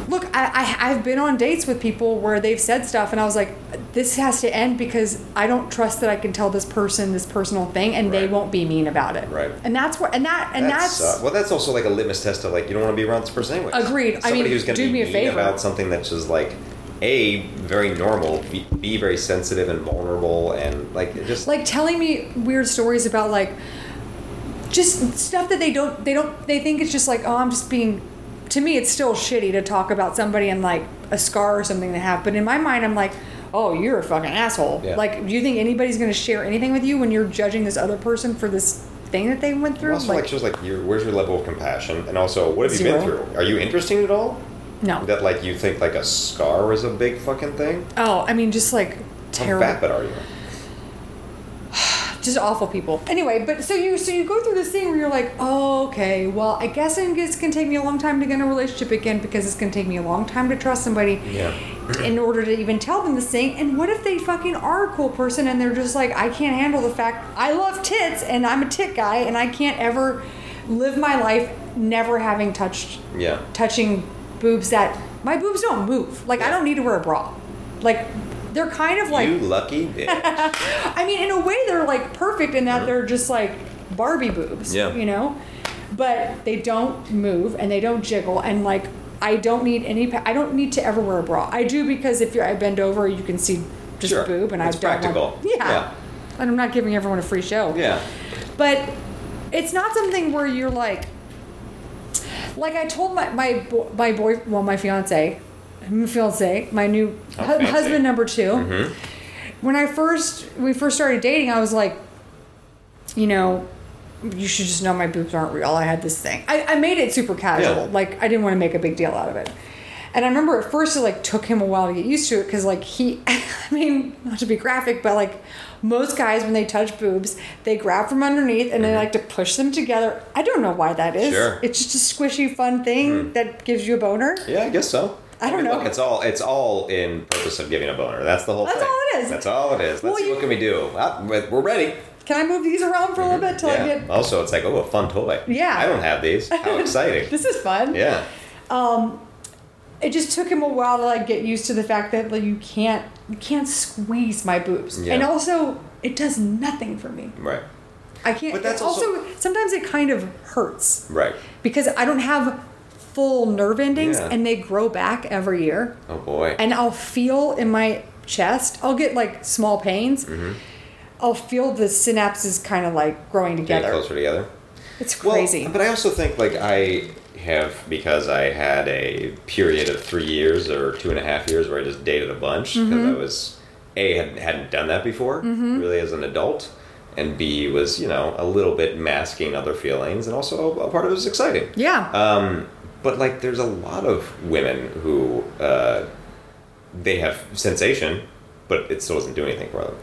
Look, I, I, I've been on dates with people where they've said stuff, and I was like, this has to end because I don't trust that I can tell this person this personal thing, and they won't be mean about it. Right. And that's what, and that, and that's, uh, well, that's also like a litmus test of like you don't want to be around this person anyway. Agreed. I Somebody mean, who's going do to be me a mean favor. about something that's just like a very normal, be, be very sensitive and vulnerable, and like just like telling me weird stories about like just stuff that they don't they don't they think it's just like oh i'm just being to me it's still shitty to talk about somebody and like a scar or something they have but in my mind i'm like oh you're a fucking asshole Yeah. like do you think anybody's going to share anything with you when you're judging this other person for this thing that they went through also like, just like your, where's your level of compassion, and also what have you been through? Are you interesting at all? No That like you think like a scar is a big fucking thing? oh i mean just like How terrible vapid are you? just awful people. Anyway, but so you so you go through this thing where you're like, oh, okay, well, I guess it's gonna take me a long time to get in a relationship again because it's gonna take me a long time to trust somebody Yeah. in order to even tell them this thing. And what if they fucking are a cool person and they're just like, I can't handle the fact I love tits and I'm a tit guy and I can't ever live my life never having touched Yeah. touching boobs that my boobs don't move. Like I don't need to wear a bra. Like they're kind of like you lucky bitch. I mean, in a way, they're like perfect in that they're just like Barbie boobs. Yeah. You know, but they don't move and they don't jiggle and like I don't need any. pa- I don't need to ever wear a bra. I do because if you're, I bend over, you can see just Sure. boob, and It's I don't practical. Want, yeah. Yeah. And I'm not giving everyone a free show. yeah. But it's not something where you're like, like I told my my my boy, well, my fiance, my fiance, my new Oh, hu- husband number 2 Mhm. When I first we first started dating, I was like, you know, you should just know my boobs aren't real. I had this thing. I, I made it super casual. Yeah. Like I didn't want to make a big deal out of it. And I remember at first it like took him a while to get used to it because like he, I mean, not to be graphic, but like most guys when they touch boobs, they grab from underneath and they like to push them together. I don't know why that is. Mm-hmm. Sure. It's just a squishy, fun thing that gives you a boner. Yeah, I guess so. I don't mean, know. Look, it's all it's all in purpose of giving a boner. That's the whole That's thing. all it is. That's all it is. Let's Well, see you- what can we do. Ah, we're we're ready. Can I move these around for a little bit till I get? Also, it's like oh, a fun toy. Yeah. I don't have these. How exciting. This is fun. yeah. Um, it just took him a while to like get used to the fact that like you can't you can't squeeze my boobs, Yeah. and also it does nothing for me. Right. I can't. But that's also, also- sometimes it kind of hurts Right. because I don't have full nerve endings Yeah. and they grow back every year, Oh boy. and I'll feel in my chest. I'll get like small pains. Mm-hmm. I'll feel the synapses kind of like growing together. Getting closer together. It's Well, crazy. but I also think like I have because I had a period of three years or two and a half years where I just dated a bunch because Mm-hmm. I was a hadn't, hadn't done that before really as an adult, and b was you know a little bit masking other feelings, and also a part of it was exciting. yeah. Um, but like, there's a lot of women who uh, they have sensation, but it still doesn't do anything for them.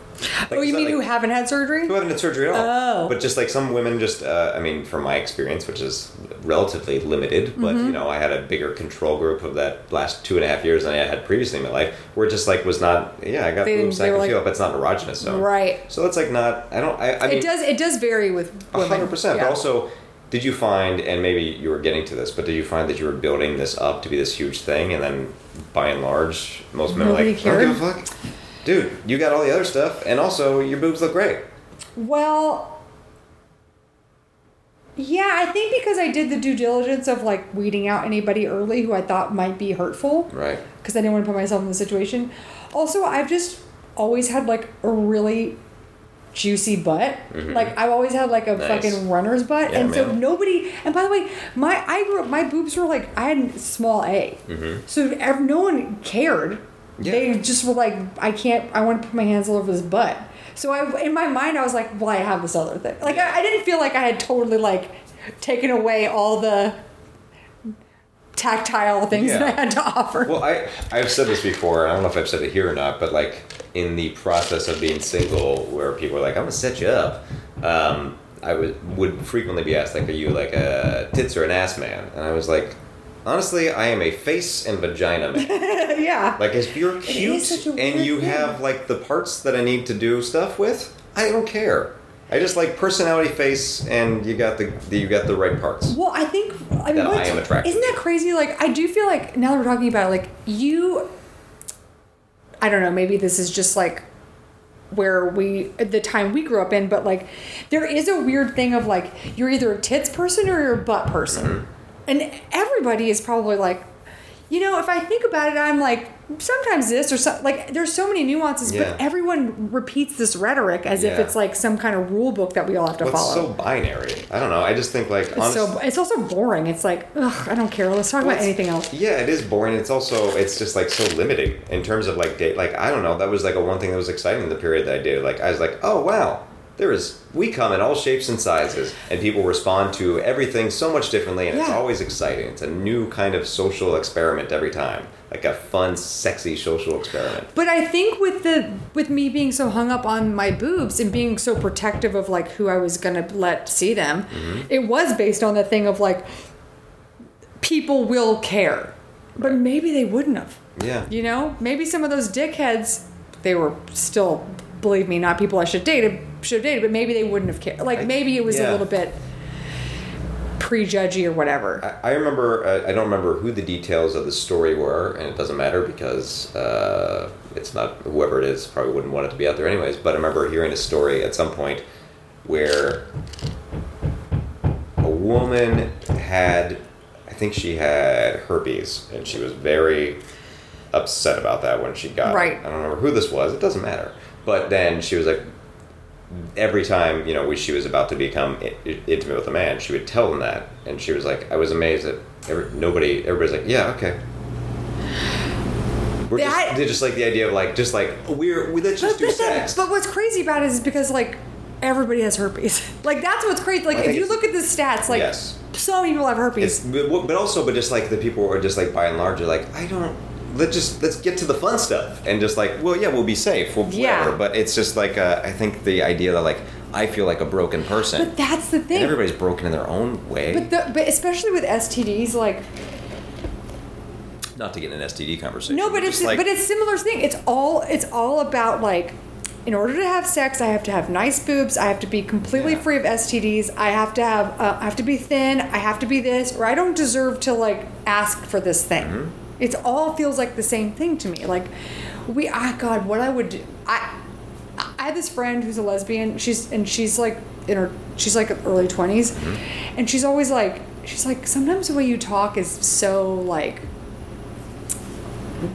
Like, oh, you mean like- who haven't had surgery? who haven't had surgery at all. Oh. But just like some women, just uh, I mean, from my experience, which is relatively limited, but Mm-hmm. you know, I had a bigger control group of that last two and a half years than I had previously in my life, where it just like was not. Yeah, I got They boobs, I can like- feel it, but it's not erogenous. So Right. So it's like not. I don't. I, I mean, it does. It does vary with women. hundred percent. But also, did you find, and maybe you were getting to this, but did you find that you were building this up to be this huge thing, and then by and large, most men are like, I don't give a fuck. Dude, you got all the other stuff, and also your boobs look great. Well, yeah, I think because I did the due diligence of like weeding out anybody early who I thought might be hurtful, Right. because I didn't want to put myself in the situation. Also, I've just always had like a really juicy butt. Like I've always had like a Mm-hmm. Nice. fucking runner's butt, Yeah, and so nobody. And by the way, my I grew up. My boobs were like I had small a, so ev- no one cared. Yeah. They just were like, I can't. I want to put my hands all over his butt. So I, in my mind, I was like, well, I have this other thing. Like I, I didn't feel like I had totally like taken away all the tactile things that I had to offer. Well, I I've said this before. I don't know if I've said it here or not, but like in the process of being single, where people are like, "I'm gonna set you up," um, I would would frequently be asked like, "Are you like a tits or an ass man?" And I was like, honestly, I am a face and vagina man. yeah. Like if you're cute and you thing. have like the parts that I need to do stuff with, I don't care. I just like personality, face, and you got the, the you got the right parts. Well, I think I mean, I am attracted Isn't that crazy? Like, I do feel like now that we're talking about it, like you. I don't know. Maybe this is just like where we the time we grew up in, but like there is a weird thing of like you're either a tits person or you're a butt person, Mm-hmm. And everybody is probably like, you know, if I think about it, I'm like sometimes this or some like there's so many nuances, Yeah. but everyone repeats this rhetoric as if it's like some kind of rule book that we all have to it's follow. so binary. I don't know. I just think like It's honest- so it's also boring. It's like ugh, I don't care. Let's talk Well, about anything else. Yeah, it is boring. It's also it's just like so limiting in terms of like date. Like I don't know. That was like a one thing that was exciting in the period that I did. Like I was like, oh wow, there is we come in all shapes and sizes, and people respond to everything so much differently, and it's always exciting. It's a new kind of social experiment every time, like a fun, sexy social experiment. But I think with the with me being so hung up on my boobs and being so protective of like who I was gonna let see them, Mm-hmm. it was based on the thing of like people will care, but maybe they wouldn't have. Yeah. You know, maybe some of those dickheads, they were still, believe me, not people I should date should have dated, but maybe they wouldn't have cared. Like maybe it was a little bit. prejudgy or whatever. I, I remember. Uh, I don't remember who the details of the story were, and it doesn't matter because uh, it's not whoever it is probably wouldn't want it to be out there anyways. But I remember hearing a story at some point where a woman had, I think she had herpes, and she was very upset about that when she got. Right. It. I don't remember who this was. It doesn't matter. But then she was like, every time you know we, she was about to become intimate with a man, she would tell him that, and she was like, I was amazed that every, nobody, everybody's like, yeah, okay. We're That- just, they're just like the idea of like, just like we're we let's just do but, then- sex. but what's crazy about it is because like everybody has herpes. Like that's what's crazy. Like if you look at the stats, like Yes. so many people have herpes. It's, but but also, but just like the people are just like by and large are like, I don't. Let's just let's get to the fun stuff and just like, well, yeah, we'll be safe, we'll Yeah. whatever. But it's just like uh, I think the idea that like I feel like a broken person. but that's the and thing. everybody's broken in their own way. But the, but especially with STDs, like Not to get in an STD conversation. no, but just it's like, but it's similar thing. It's all it's all about like. In order to have sex, I have to have nice boobs. I have to be completely Yeah. free of STDs. I have to have uh, I have to be thin. I have to be this, or I don't deserve to like ask for this thing. Mm-hmm. It's all feels like the same thing to me. Like we, ah, God, what I would do. I I have this friend who's a lesbian. She's and she's like in her she's like early 20s Mm-hmm. and she's always like she's like sometimes the way you talk is so like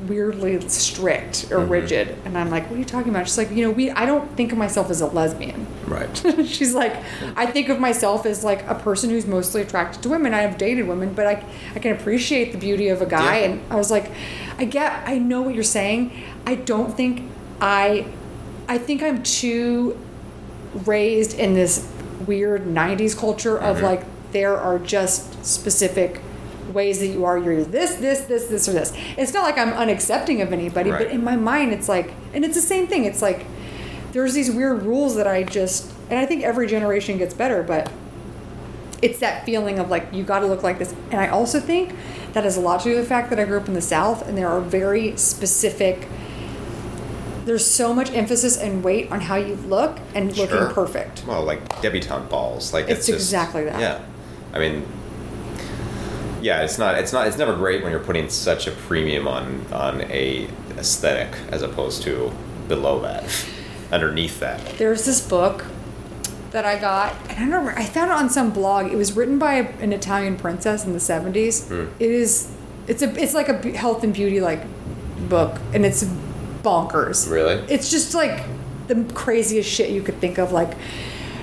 weirdly strict or Mm-hmm. rigid and i'm like what are you talking about she's like you know we i don't think of myself as a lesbian right. she's like i think of myself as like a person who's mostly attracted to women i have dated women but i, I can appreciate the beauty of a guy Yeah. and i was like i get i know what you're saying i don't think i i think i'm too raised in this weird 90s culture of Mm-hmm. like there are just specific ways that you are you're this this this this or this it's not like i'm unaccepting of anybody Right. but in my mind it's like and it's the same thing it's like there's these weird rules that i just and i think every generation gets better but it's that feeling of like you got to look like this. And i also think that has a lot to do with the fact that i grew up in the south and there are very specific there's so much emphasis and weight on how you look and looking perfect. Well, like debutante balls, like It's it's, just- exactly that. Yeah, I mean, yeah, it's not, it's not, it's never great when you're putting such a premium on on a aesthetic as opposed to below that, underneath that. there's this book that I got, and I don't remember, I found it on some blog. It was written by an Italian princess in the 70s. Hmm. It is, it's a, it's like a health and beauty like book, and it's bonkers. Really? It's just like the craziest shit you could think of, like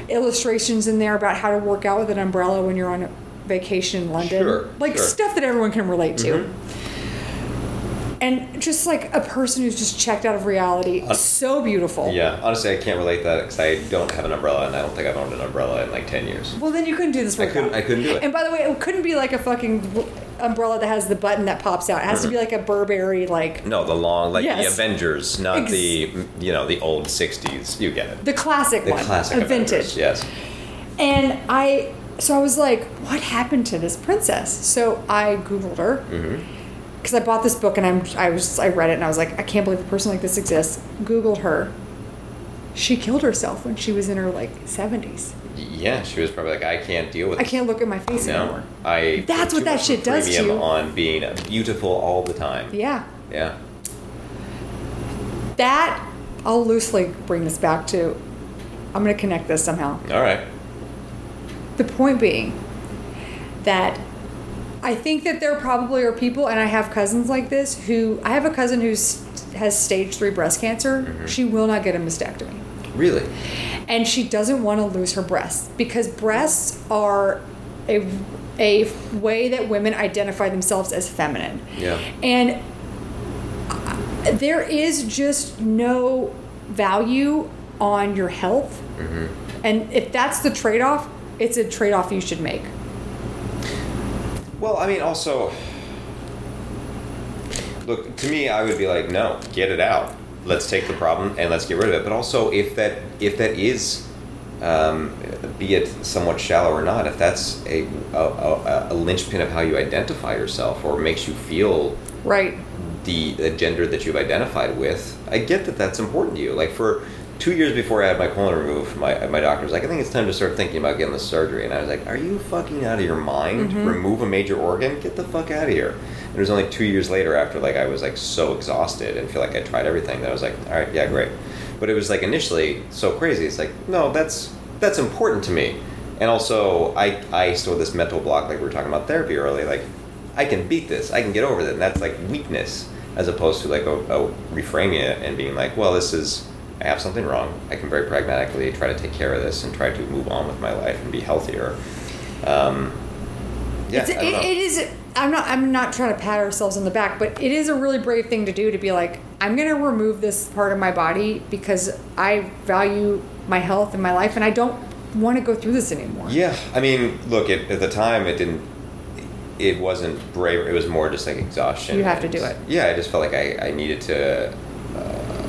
illustrations in there about how to work out with an umbrella when you're on a vacation in London, Sure, like sure. stuff that everyone can relate to. Mm-hmm. And just like a person who's just checked out of reality, so beautiful. Yeah, honestly, I can't relate that because I don't have an umbrella, and I don't think I've owned an umbrella in like ten years. Well, then you couldn't do this I workout. couldn't- I couldn't do it. And by the way, it couldn't be like a fucking umbrella that has the button that pops out. It has to be like a Burberry, like No, the long, like the Avengers, not Ex- the you know the old '60s. You get it. the classic The one, classic vintage. Yes. And I, so I was like, what happened to this princess? So I googled her Mm-hmm. Because I bought this book and I'm, I was, I read it and I was like, I can't believe a person like this exists. Googled her. She killed herself when she was in her like seventies. Yeah, she was probably like, I can't deal with. I this. can't look at my face No, anymore. I. That's what that shit does to you. On being beautiful all the time. Yeah. Yeah. That I'll loosely bring this back to. I'm going to connect this somehow. All right. The point being that I think that there probably are people, and I have cousins like this who I have a cousin who has stage three breast cancer. Mm-hmm. She will not get a mastectomy, Really? and she doesn't want to lose her breasts because breasts are a a way that women identify themselves as feminine. Yeah. And there is just no value on your health. Mm-hmm. And if that's the trade off, it's a trade off you should make. Well, I mean, also, look to me, I would be like, no, get it out. Let's take the problem and let's get rid of it. But also, if that if that is, um, be it somewhat shallow or not, if that's a, a a a linchpin of how you identify yourself or makes you feel Right. the, the gender that you've identified with, I get that that's important to you. Like for two years before I had my colon removed, my my doctor was like, I think it's time to start thinking about getting the surgery. And I was like, Are you fucking out of your mind? Mm-hmm. Remove a major organ? Get the fuck out of here. And it was only two years later after like I was like so exhausted and feel like I tried everything that I was like, all right, yeah, great. But it was like initially so crazy. It's like, no, that's that's important to me. And also, I I still this mental block, like we were talking about therapy earlier. Like, I can beat this. I can get over it. And that's like weakness, as opposed to like a, a reframing it and being like, well, this is I have something wrong. I can very pragmatically try to take care of this and try to move on with my life and be healthier. Um, yeah, It's, it, it is. I'm not. I'm not trying to pat ourselves on the back, but it is a really brave thing to do to be like, I'm going to remove this part of my body because I value my health and my life, and I don't want to go through this anymore. Yeah, I mean, look, it, at the time, it didn't. It wasn't brave. It was more just like exhaustion. You have to do it. Yeah, I just felt like I, I needed to.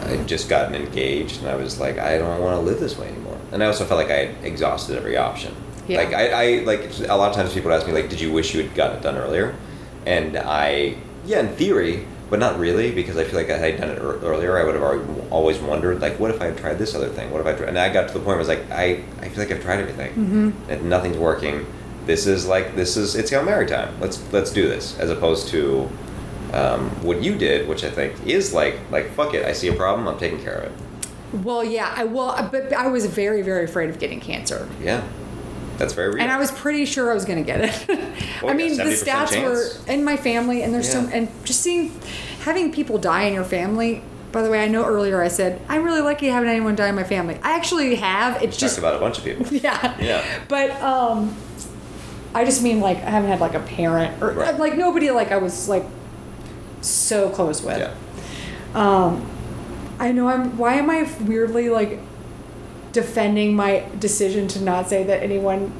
Uh, I just gotten engaged, and I was like, I don't want to live this way anymore. And I also felt like I had exhausted every option. Yeah. Like I, I like a lot of times people would ask me like, did you wish you had gotten it done earlier? And I, yeah, in theory, but not really because I feel like if I had done it earlier, I would have already, always wondered like, what if I had tried this other thing? What if I tried? And I got to the point where I was like, I, I feel like I've tried everything Mm-hmm. and nothing's working. This is like this is it's Mary time. Let's let's do this as opposed to um, what you did, which I think is like like fuck it. I see a problem. I'm taking care of it. Well, yeah. I well, but I was very, very afraid of getting cancer. Yeah, that's very real. And I was pretty sure I was going to get it. Well, I mean, the 70% stats were in my family, and there's so Yeah. and just seeing having people die in your family. By the way, I know earlier I said I'm really lucky having anyone die in my family. I actually have. It's just about a bunch of people. yeah, Yeah. But um, I just mean like I haven't had like a parent or Right. like nobody like I was like so close with. Yeah. Um, I know I'm. Why am I weirdly like defending my decision to not say that anyone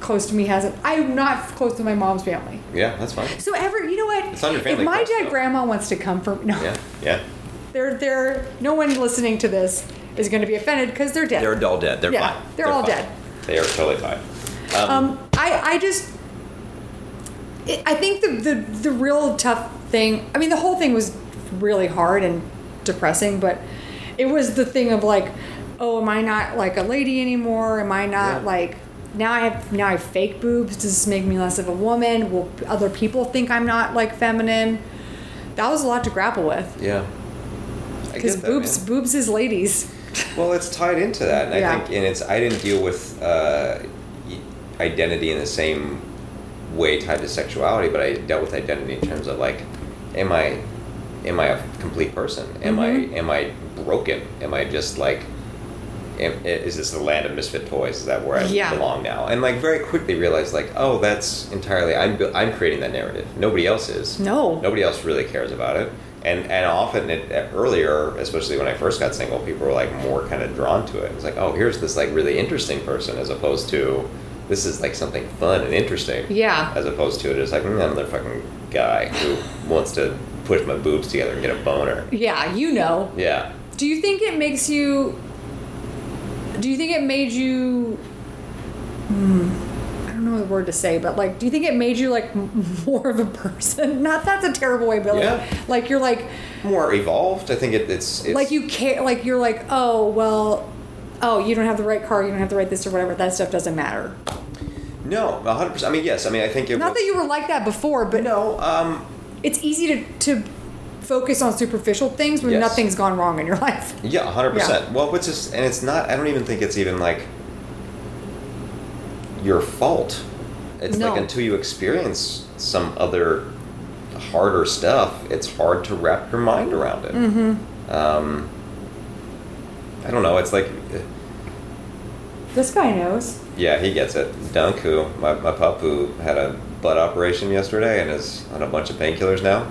close to me hasn't? I'm not close to my mom's family. Yeah, that's fine. So ever, you know what? It's on your family If my dad though. grandma wants to come from no, Yeah, yeah. they're they're no one listening to this is going to be offended because they're dead. They're all dead. They're Yeah, fine. they're all fine. dead. They are totally fine. Um, Um, I, I just, it, I think the, the the real tough thing. I mean, the whole thing was really hard and depressing, but it was the thing of like, oh, am I not like a lady anymore? Am I not Yeah. like now I have now I have fake boobs? Does this make me less of a woman? Will other people think I'm not like feminine? That was a lot to grapple with yeah. Because boobs man. boobs is ladies. Well, it's tied into that, and Yeah. I think, and it's I didn't deal with uh, identity in the same way tied to sexuality, but I dealt with identity in terms of like, am I, am I a complete person? Am Mhm. I am I broken? Am I just like, am, is this the land of misfit toys? Is that where I Yeah. belong now? And like very quickly realized like, oh, that's entirely I'm I'm creating that narrative. Nobody else is. No. Nobody else really cares about it. And and often it, earlier, especially when I first got single, people were like more kind of drawn to it. It's like, oh, here's this like really interesting person, as opposed to this is like something fun and interesting. Yeah. As opposed to just like mm, another fucking guy who wants to push my boobs together and get a boner. Yeah, you know. Yeah. Do you think it makes you? Do you think it made you? Hmm, I don't know the word to say, but like, do you think it made you like more of a person? Not that's a terrible way, but like, Yeah. like you're like, More evolved. I think it, it's, it's like you care, like you're like, oh well, oh you don't have the right car, you don't have the right this or whatever. That stuff doesn't matter. no, hundred percent. I mean, yes. I mean, I think it Not was, that you were like that before, but no. Um, it's easy to to focus on superficial things when Yes. nothing's gone wrong in your life. Yeah, hundred Yeah. percent. Well, what's just, and it's not. I don't even think it's even like your fault. It's No. like until you experience some other harder stuff, it's hard to wrap your mind around it. Mm-hmm. Um, I don't know. It's like, This guy knows. yeah, he gets it. Dunk, who my my pup, who had a butt operation yesterday and is on a bunch of painkillers now.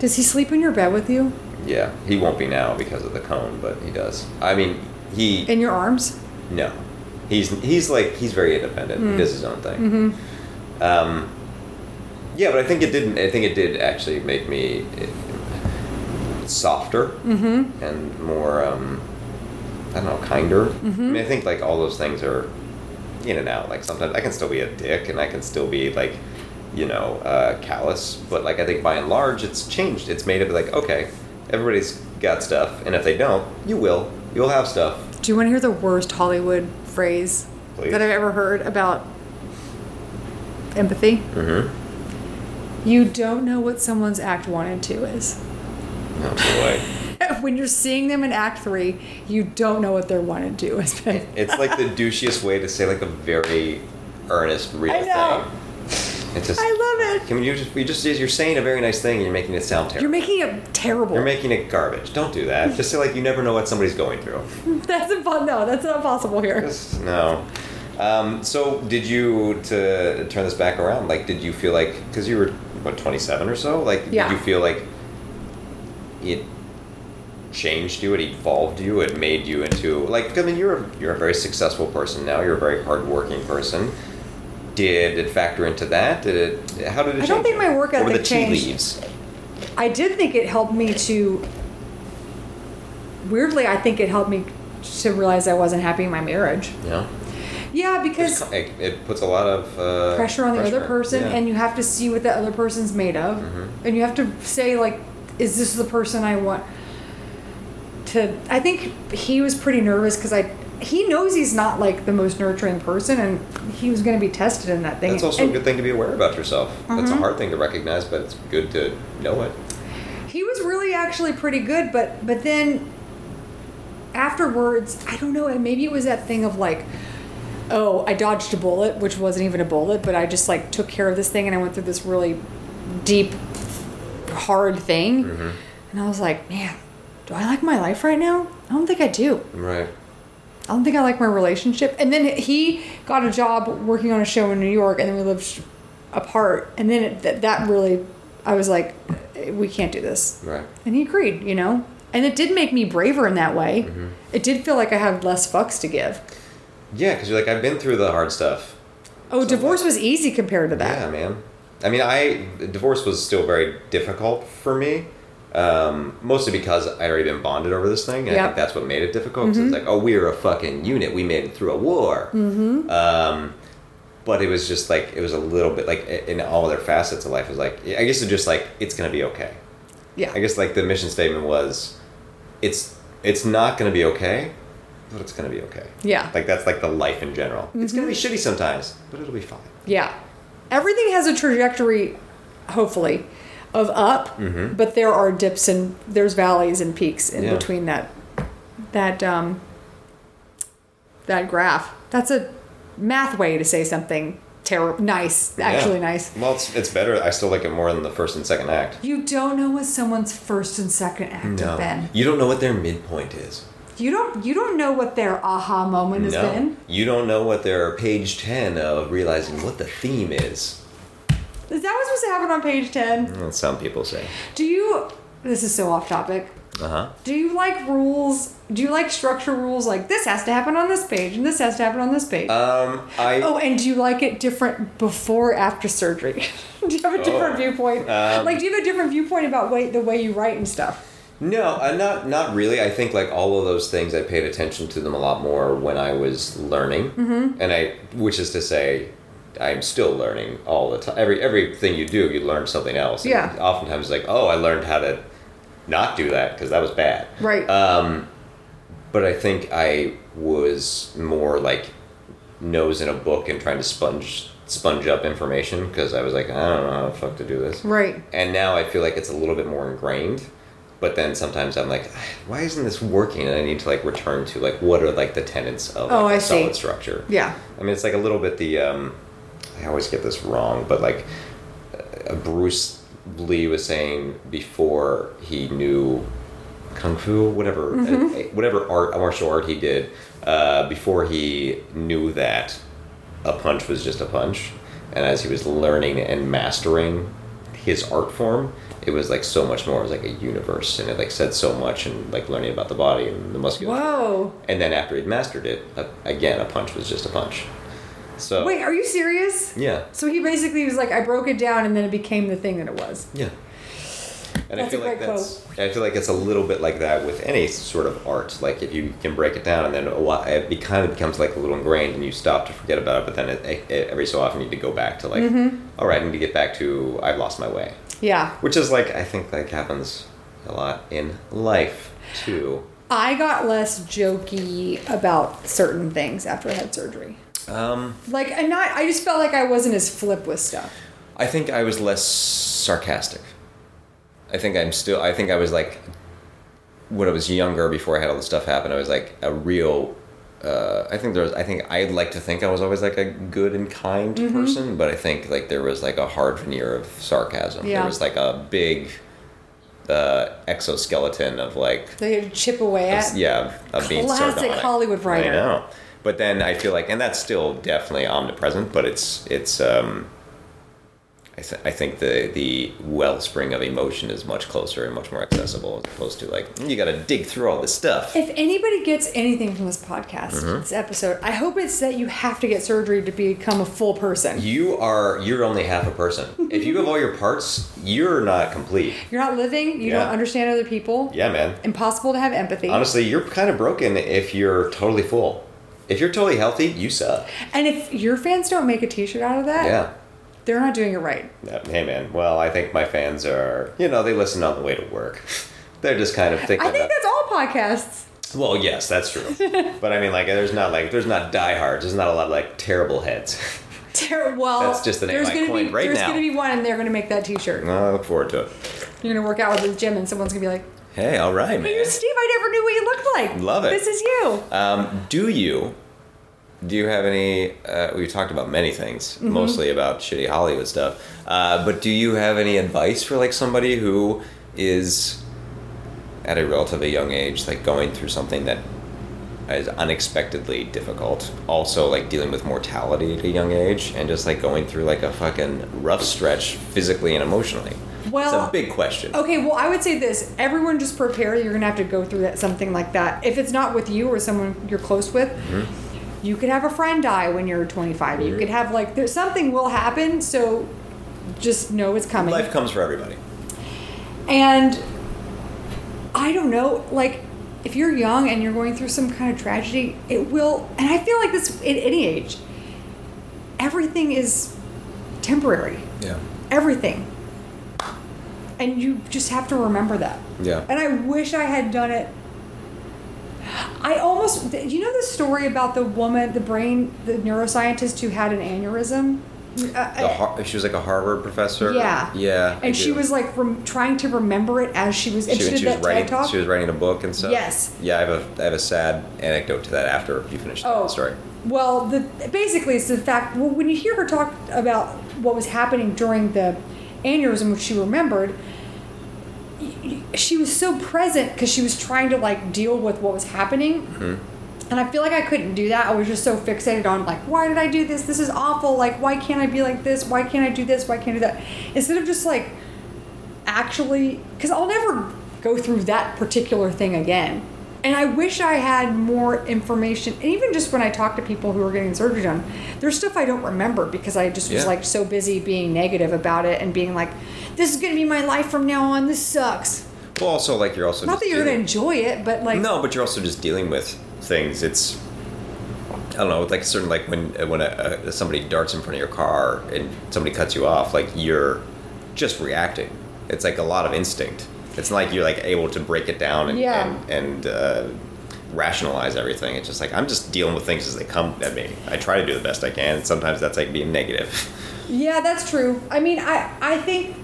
Does he sleep in your bed with you? Yeah, he won't be now because of the cone, but he does. I mean, he In your arms? No, he's he's like he's very independent. He Mm. does his own thing. Mm-hmm. Um, yeah, but I think it didn't. I think it did actually make me eh, softer Mm-hmm. and more. Um, I don't know, kinder. I Mhm. mean, I think like all those things are in and out. Like sometimes I can still be a dick, and I can still be like, you know, uh, callous. But like I think by and large, it's changed. It's made it like okay, everybody's got stuff, and if they don't, you will. You'll have stuff. Do you want to hear the worst Hollywood phrase Please. that I've ever heard about empathy? Mm-hmm. You don't know what someone's act one and two is. No boy. When you're seeing them in act three, you don't know what they're and to do. It's like the douchiest way to say like a very earnest, real I know. thing. It's just. I love it. Can you just? You just you're saying a very nice thing and you're making it sound terrible. You're making it terrible. You're making it garbage. Don't do that. Just say like you never know what somebody's going through. that's impo- no, that's not possible here. Just no. Um, so did you to turn this back around? Like, did you feel like because you were what 27 or so? Like, Yeah. did you feel like it changed you? It evolved you? It made you into like? I mean, you're a, you're a very successful person now. You're a very hardworking person. Did it factor into that? Did it? How did it? I don't think you? my work ethic tea changed. leaves? I did think it helped me to. Weirdly, I think it helped me to realize I wasn't happy in my marriage. Yeah. Yeah, because It, it puts a lot of uh, pressure on the other person, Yeah. and you have to see what the other person's made of, Mhm. and you have to say like, "Is this the person I want?" To I think he was pretty nervous because I he knows he's not like the most nurturing person, and he was going to be tested in that thing. That's also And a good thing to be aware about yourself. That's a Mhm. hard thing to recognize, but it's good to know it. He was really actually pretty good, but but then afterwards, I don't know, and maybe it was that thing of like, oh, I dodged a bullet, which wasn't even a bullet, but I just like took care of this thing and I went through this really deep, hard thing. Mhm. And I was like, man, do I like my life right now? I don't think I do. Right. I don't think I like my relationship. And then he got a job working on a show in New York, and then we lived apart. And then it, that, that really, I was like, we can't do this. Right. And he agreed, you know? And it did make me braver in that way. Mhm. It did feel like I had less fucks to give. Yeah, because you're like, I've been through the hard stuff. Oh, So divorce what? was easy compared to that. Yeah, man. I mean, I divorce was still very difficult for me. Um, mostly because I'd already been bonded over this thing, and I think that's what made it difficult. Mhm. it's like, oh, we're a fucking unit. We made it through a war. Mm-hmm. Um, but it was just like it was a little bit like in all other facets of life. It was like I guess it's just like it's gonna be okay. Yeah. I guess like the mission statement was, it's it's not gonna be okay, but it's gonna be okay. Yeah. Like that's like the life in general. It's gonna be Mhm. shitty sometimes, but it'll be fine. Yeah. Everything has a trajectory, hopefully, of up, Mhm. but there are dips and there's valleys and peaks in Yeah. between that that um that graph. That's a math way to say something terrible nice, actually Yeah. nice. Well, it's it's better. I still like it more than the first and second act. You don't know what someone's first and second act have been. you don't know what their midpoint is. You don't you don't know what their aha moment has no, been. you don't know what their page ten of realizing what the theme is. Is that what's supposed to happen on page ten? That's some people say. Do you this is so off topic. Uh huh. Do you like rules? Do you like structure rules like this has to happen on this page and this has to happen on this page? Um, I. oh, and do you like it different before or after surgery? do you have a different Oh. viewpoint? Um, like, do you have a different viewpoint about way, the way you write and stuff? No, uh, not not really. I think like all of those things, I paid attention to them a lot more when I was learning, mm-hmm. and I, which is to say, I'm still learning all the time. Every everything you do, you learn something else. And Yeah. Oftentimes, it's like, oh, I learned how to not do that because that was bad. Right. Um, but I think I was more like nose in a book and trying to sponge sponge up information because I was like, I don't know how the fuck to do this. right. And now I feel like it's a little bit more ingrained. But then sometimes I'm like, why isn't this working? And I need to like return to like what are like the tenets of like, Oh, a I see. solid structure. Yeah. I mean, it's like a little bit the. Um, I always get this wrong, but like uh, Bruce Lee was saying before he knew kung fu, whatever, Mm-hmm. uh, whatever art, martial art he did, uh, before he knew that a punch was just a punch, and as he was learning and mastering his art form, it was like so much more. It was like a universe, and it like said so much, and like learning about the body and the musculature. Whoa. And then after he'd mastered it, uh, again, a punch was just a punch. So Wait, are you serious? yeah, So he basically was like, I broke it down and then it became the thing that it was. yeah. And I That's a feel like that's I feel like it's a little bit like that with any sort of art. Like if you can break it down and then a while, it be, kind of becomes like a little ingrained and you stop to forget about it. But then it, it, every so often you need to go back to like, Mm-hmm. all right, I need to get back to I've lost my way, Yeah. which is like I think like happens a lot in life too. I got less jokey about certain things after I had surgery. Um, Like, and not. I just felt like I wasn't as flip with stuff. I think I was less sarcastic. I think I'm still. I think I was like, when I was younger, before I had all this stuff happen, I was like a real. Uh, I think there was. I think I'd like to think I was always like a good and kind Mm-hmm. person, but I think like there was like a hard veneer of sarcasm. Yeah. There was like a big uh, exoskeleton of like They chip away at. yeah, of being Classic sardonic. Hollywood writer. I know, but then I feel like, and that's still definitely omnipresent, but it's it's. um I, th- I think the the wellspring of emotion is much closer and much more accessible as opposed to like you got to dig through all this stuff. If anybody gets anything from this podcast, Mm-hmm. this episode, I hope it's that you have to get surgery to become a full person. You are you're only half a person. if you have all your parts, you're not complete. You're not living. You Yeah. don't understand other people. Yeah, man. Impossible to have empathy. Honestly, you're kind of broken if you're totally full. If you're totally healthy, you suck. And if your fans don't make a T-shirt out of that, Yeah. they're not doing it right. Hey man, well I think my fans are you know they listen on the way to work. They're just kind of thinking. I think that's all podcasts. well, yes, that's true. but I mean, like, there's not like there's not diehards. There's not a lot of like terrible heads. Ter- well, That's just the name there's I coined be, right There's now. going to be one, and they're going to make that T-shirt. I look forward to it. You're going to work out with the gym, and someone's going to be like, Hey, all right, "Hey, man. you're Steve. I never knew what you looked like. Love it. This is you." Um, do you? Do you have any? Uh, we talked about many things, Mm-hmm. mostly about shitty Hollywood stuff. Uh, but do you have any advice for like somebody who is at a relatively young age, like going through something that is unexpectedly difficult? Also, like dealing with mortality at a young age, and just like going through like a fucking rough stretch physically and emotionally. Well, it's a big question. Okay, well, I would say this: everyone just prepare. You're gonna have to go through that something like that. If it's not with you or someone you're close with, Mm-hmm. you could have a friend die when you're 25. You could have like there's something will happen. So just know it's coming. Life comes for everybody. And I don't know, like if you're young and you're going through some kind of tragedy, it will. And I feel like this at any age, everything is temporary. Yeah. Everything. And you just have to remember that. Yeah. And I wish I had done it. I almost. You know the story about the woman, the brain, the neuroscientist who had an aneurysm? Uh, The Har- she was like a Harvard professor. Yeah. Yeah. And she was like rem- trying to remember it as she was. She, she, she was that writing. Talk. She was writing a book and stuff. Yes. Yeah, I have a I have a sad anecdote to that after you finish Oh, the story. Well, the basically it's the fact. Well, when you hear her talk about what was happening during the aneurysm, which she remembered, she was so present because she was trying to like deal with what was happening. Mm-hmm. And I feel like I couldn't do that. I was just so fixated on like, why did I do this? This is awful. Like, why can't I be like this? Why can't I do this? Why can't I do that? Instead of just like actually, because I'll never go through that particular thing again. And I wish I had more information. And even just when I talk to people who are getting surgery done, there's stuff I don't remember because I just was Yeah. like so busy being negative about it and being like, this is going to be my life from now on. This sucks. Well, also like you're also Not that you're going to enjoy it, but like, No, but you're also just dealing with things. It's I don't know, like certain like when when a, a, somebody darts in front of your car and somebody cuts you off, like you're just reacting. It's like a lot of instinct. It's not like you're like able to break it down and Yeah. and, and uh, rationalize everything. It's just like I'm just dealing with things as they come at me. I try to do the best I can. And sometimes that's like being negative. Yeah, that's true. I mean, I I think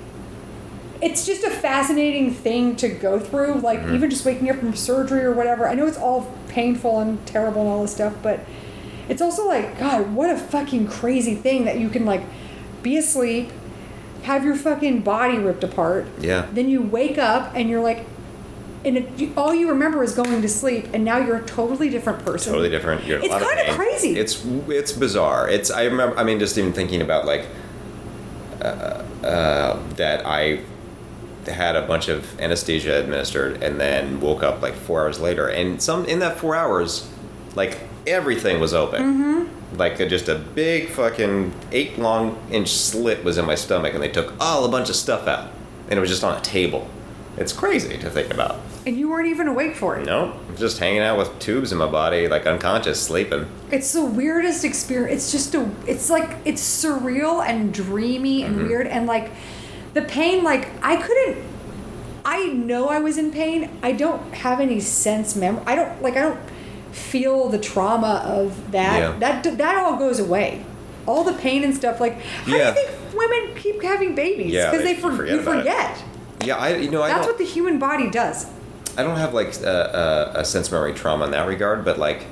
it's just a fascinating thing to go through. Like Mm-hmm. even just waking up from surgery or whatever. I know it's all painful and terrible and all this stuff, but it's also like God, what a fucking crazy thing that you can like be asleep, have your fucking body ripped apart. Yeah. Then you wake up and you're like. And it, you, all you remember is going to sleep, and now you're a totally different person. totally different. You're It's lot of pain. crazy. It's it's bizarre. It's I remember. I mean, just even thinking about like uh, uh, that I had a bunch of anesthesia administered and then woke up like four hours later, and some in that four hours, like everything was open. Mm-hmm. Like a, just a big fucking eight long inch slit was in my stomach, and they took all a bunch of stuff out, and it was just on a table. It's crazy to think about. and you weren't even awake for it. No, just hanging out with tubes in my body, like unconscious, sleeping. It's the weirdest experience. It's just a. It's like it's surreal and dreamy and Mm-hmm. weird and like the pain. Like I couldn't. I know I was in pain. I don't have any sense mem. I don't like. I don't feel the trauma of that. Yeah. That that all goes away. All the pain and stuff. Like, how Yeah. do you think women keep having babies? Yeah, because they they, for, forget you forget. Yeah, I you know I That's what the human body does. I don't have like a, a, a sense memory trauma in that regard, but like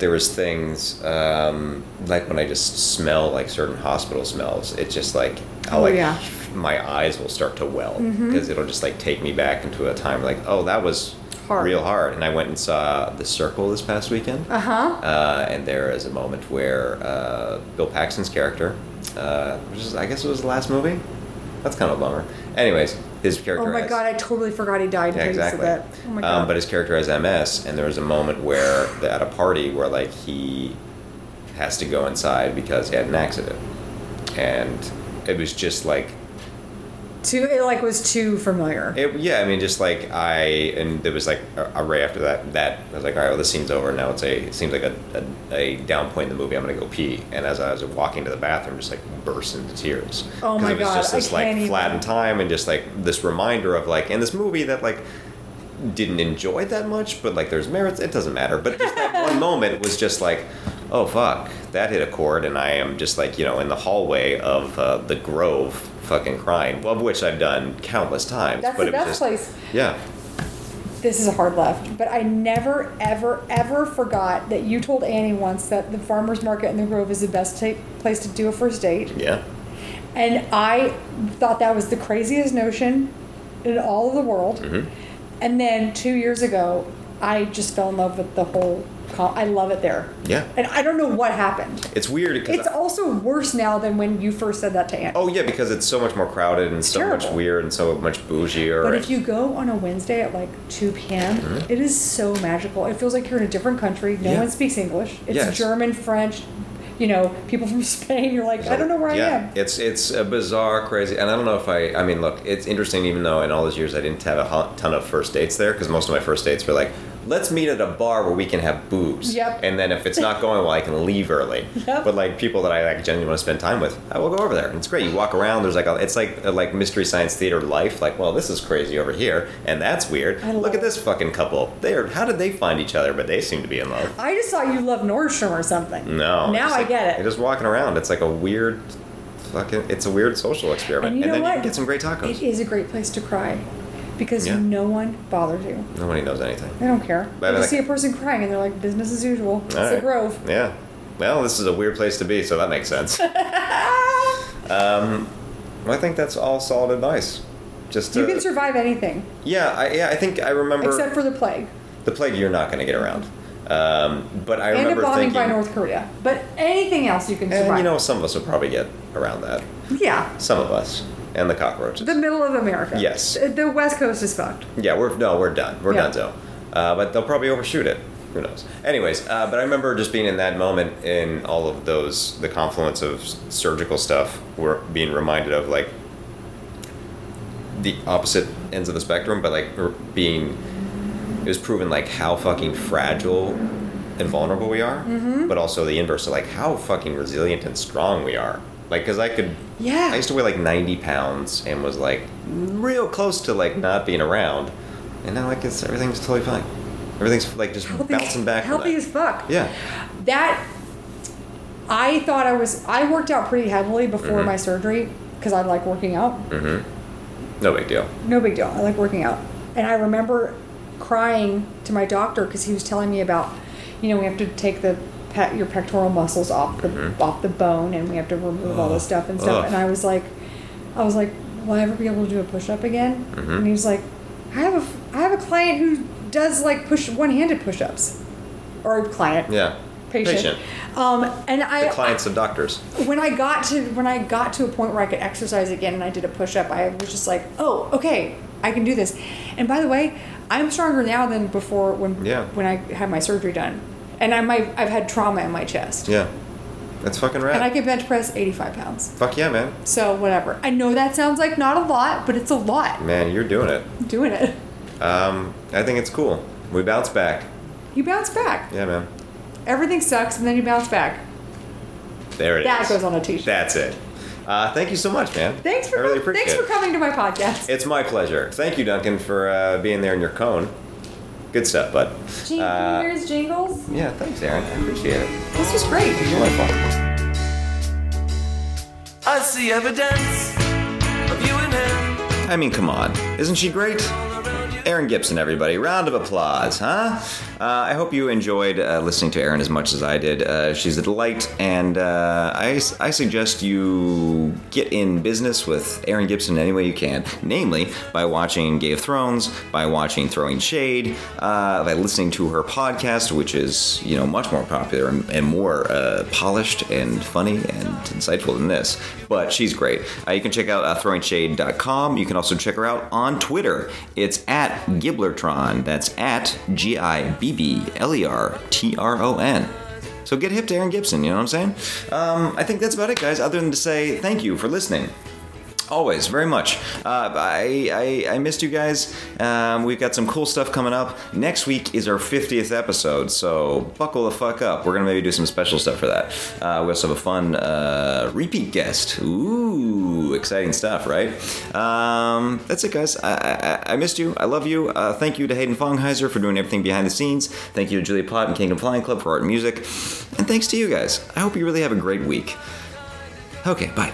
there was things um, like when I just smell like certain hospital smells. It's just like I'll Oh, like yeah. Mm-hmm. my eyes will start to well because it'll just like take me back into a time like oh that was Hard. real hard. And I went and saw The Circle this past weekend. Uh huh. Uh, and there is a moment where uh, Bill Paxton's character, uh, which is, I guess it was the last movie. That's kind of a bummer. Anyways, his character. Oh my has- god! I totally forgot he died. yeah, until you exactly. that. Oh my god. Um, but his character has MS, and there was a moment where at a party where like he has to go inside because he had an accident, and it was just like too. It like was too familiar. it, yeah. I mean, just like I and there was like a, a right after that that I was like, all right, well, this scene's over now. It's a it seems like a, a, a down point in the movie. I'm gonna go pee, and as I was walking to the bathroom, just like burst into tears. Oh my it was God, just this like even. flat in time, and just like this reminder of like in this movie that like didn't enjoy that much, but like there's merits. It doesn't matter. But just that one moment was just like, oh fuck, that hit a chord, and I am just like you know in the hallway of uh, the Grove, fucking crying, of which I've done countless times. That's but the it was best just, place. Yeah, This is a hard left, but I never, ever, ever forgot that you told Annie once that the farmers market in the Grove is the best ta- place to do a first date, yeah. and I thought that was the craziest notion in all of the world. Mm-hmm. And then two years ago, I just fell in love with the whole. I love it there. Yeah. And I don't know what happened. It's weird It's also worse now than when you first said that to Annie. oh yeah, because it's so much more crowded and so much terrible. weird and so much bougier. But if you go on a Wednesday at like 2 p.m., Mm-hmm. it is so magical. It feels like you're in a different country. No Yeah. one speaks English. It's Yes. German, French, you know, people from Spain. You're like, I don't know where yeah, I am. it's it's a bizarre, crazy, and I don't know if I. I mean, look, it's interesting. Even though in all those years I didn't have a ton of first dates there, because most of my first dates were like, let's meet at a bar where we can have booze. Yep. And then if it's not going well, I can leave early. Yep. But like people that I like genuinely want to spend time with, I will go over there. And it's great. You walk around. There's like a, it's like a, like mystery science theater life. Like, well, this is crazy over here, and that's weird. I Look at this fucking couple. They are. How did they find each other? But they seem to be in love. I just thought you loved Nordstrom or something. No. Now I like- get You're it. just walking around. It's like a weird, fucking. It's a weird social experiment. And you know then what? you can get some great tacos. It is a great place to cry because Yeah. no one bothers you. Nobody knows anything. They don't care. But They just like- see a person crying and they're like, business as usual. It's All the right. Grove. Yeah. Well, this is a weird place to be, so that makes sense. um, well, I think that's all solid advice. Just to, You can survive anything yeah, I, yeah. I think I remember except for the plague the plague. You're not going to get around. Um, but I and a remember bombing thinking, by North Korea. But anything else you can survive. and you know, some of us will probably get around that. yeah. Some of us, and the cockroaches. The middle of America. Yes. The, West Coast is fucked. Yeah, we're no, we're done. We're Yeah. done. So, uh, but they'll probably overshoot it. Who knows? Anyways, uh, but I remember just being in that moment in all of those the confluence of surgical stuff. We're being reminded of like the opposite ends of the spectrum, but like being it was proven like how fucking fragile and vulnerable we are, Mm-hmm. but also the inverse of like how fucking resilient and strong we are. Like, cause I could, Yeah. I used to weigh like ninety pounds and was like real close to like not being around, and now like it's everything's totally fine. Everything's like just Healthy, bouncing back. Healthy as fuck. Yeah. That I thought I was. I worked out pretty heavily before Mhm. my surgery because I like working out. Mm-hmm. No big deal. No big deal. I like working out. And I remember crying to my doctor because he was telling me about, you know, we have to take the pe- your pectoral muscles off the Mhm. off the bone, and we have to remove all this stuff and stuff. And I was like, I was like, will I ever be able to do a push up again? Mhm. And he was like, I have a I have a client who does like push one handed push ups, or a client Yeah. patient. Um, and I The clients and doctors. when I got to when I got to a point where I could exercise again and I did a push up, I was just like, oh, okay, I can do this. And by the way, I'm stronger now than before when Yeah. when I had my surgery done, and I might I've had trauma in my chest, Yeah. That's fucking rad. and I can bench press 85 pounds. Fuck yeah, man. So whatever. I know that sounds like not a lot, but it's a lot. Man, you're doing it. I'm doing it. Um, I think it's cool. We bounce back. You bounce back. Yeah, man. Everything sucks, and then you bounce back. There it is. That goes on a t-shirt. That's it. Uh, thank you so much, man. Thanks for I really com- thanks for coming to my podcast. It's my pleasure. Thank you, Duncan, for uh, being there in your cone. Good stuff, bud. Jing- Uh, here's jingles. yeah, thanks, Erin. I appreciate it. This was great. It was really fun. I see evidence of you and him. I mean, come on. Isn't she great? Erin Gibson, everybody. Round of applause, huh? Uh, I hope you enjoyed uh, listening to Erin as much as I did. Uh, she's a delight, and uh, I, I suggest you get in business with Erin Gibson any way you can. Namely, by watching Gay of Thrones, by watching Throwing Shade, uh, by listening to her podcast, which is, you know, much more popular and, and more uh, polished and funny and insightful than this. But she's great. You can check out throwingshade.com. You can also check her out on Twitter. It's at Gibblertron. That's at G I B B L E R T R O N. So get hip to Erin Gibson, you know what I'm saying? Um, I think that's about it, guys, other than to say thank you for listening. Always, very much. Uh, I, I I missed you guys. Um, we've got some cool stuff coming up. Next week is our 50th episode, so buckle the fuck up. We're gonna maybe do some special stuff for that. Uh, we also have a fun uh, repeat guest. Ooh, exciting stuff, right? Um, that's it, guys. I, I, I missed you. I love you. Uh, thank you to Hayden Fongheiser for doing everything behind the scenes. Thank you to Julia Pott and Kingdom Flying Club for art and music. And thanks to you guys. I hope you really have a great week. Okay, bye.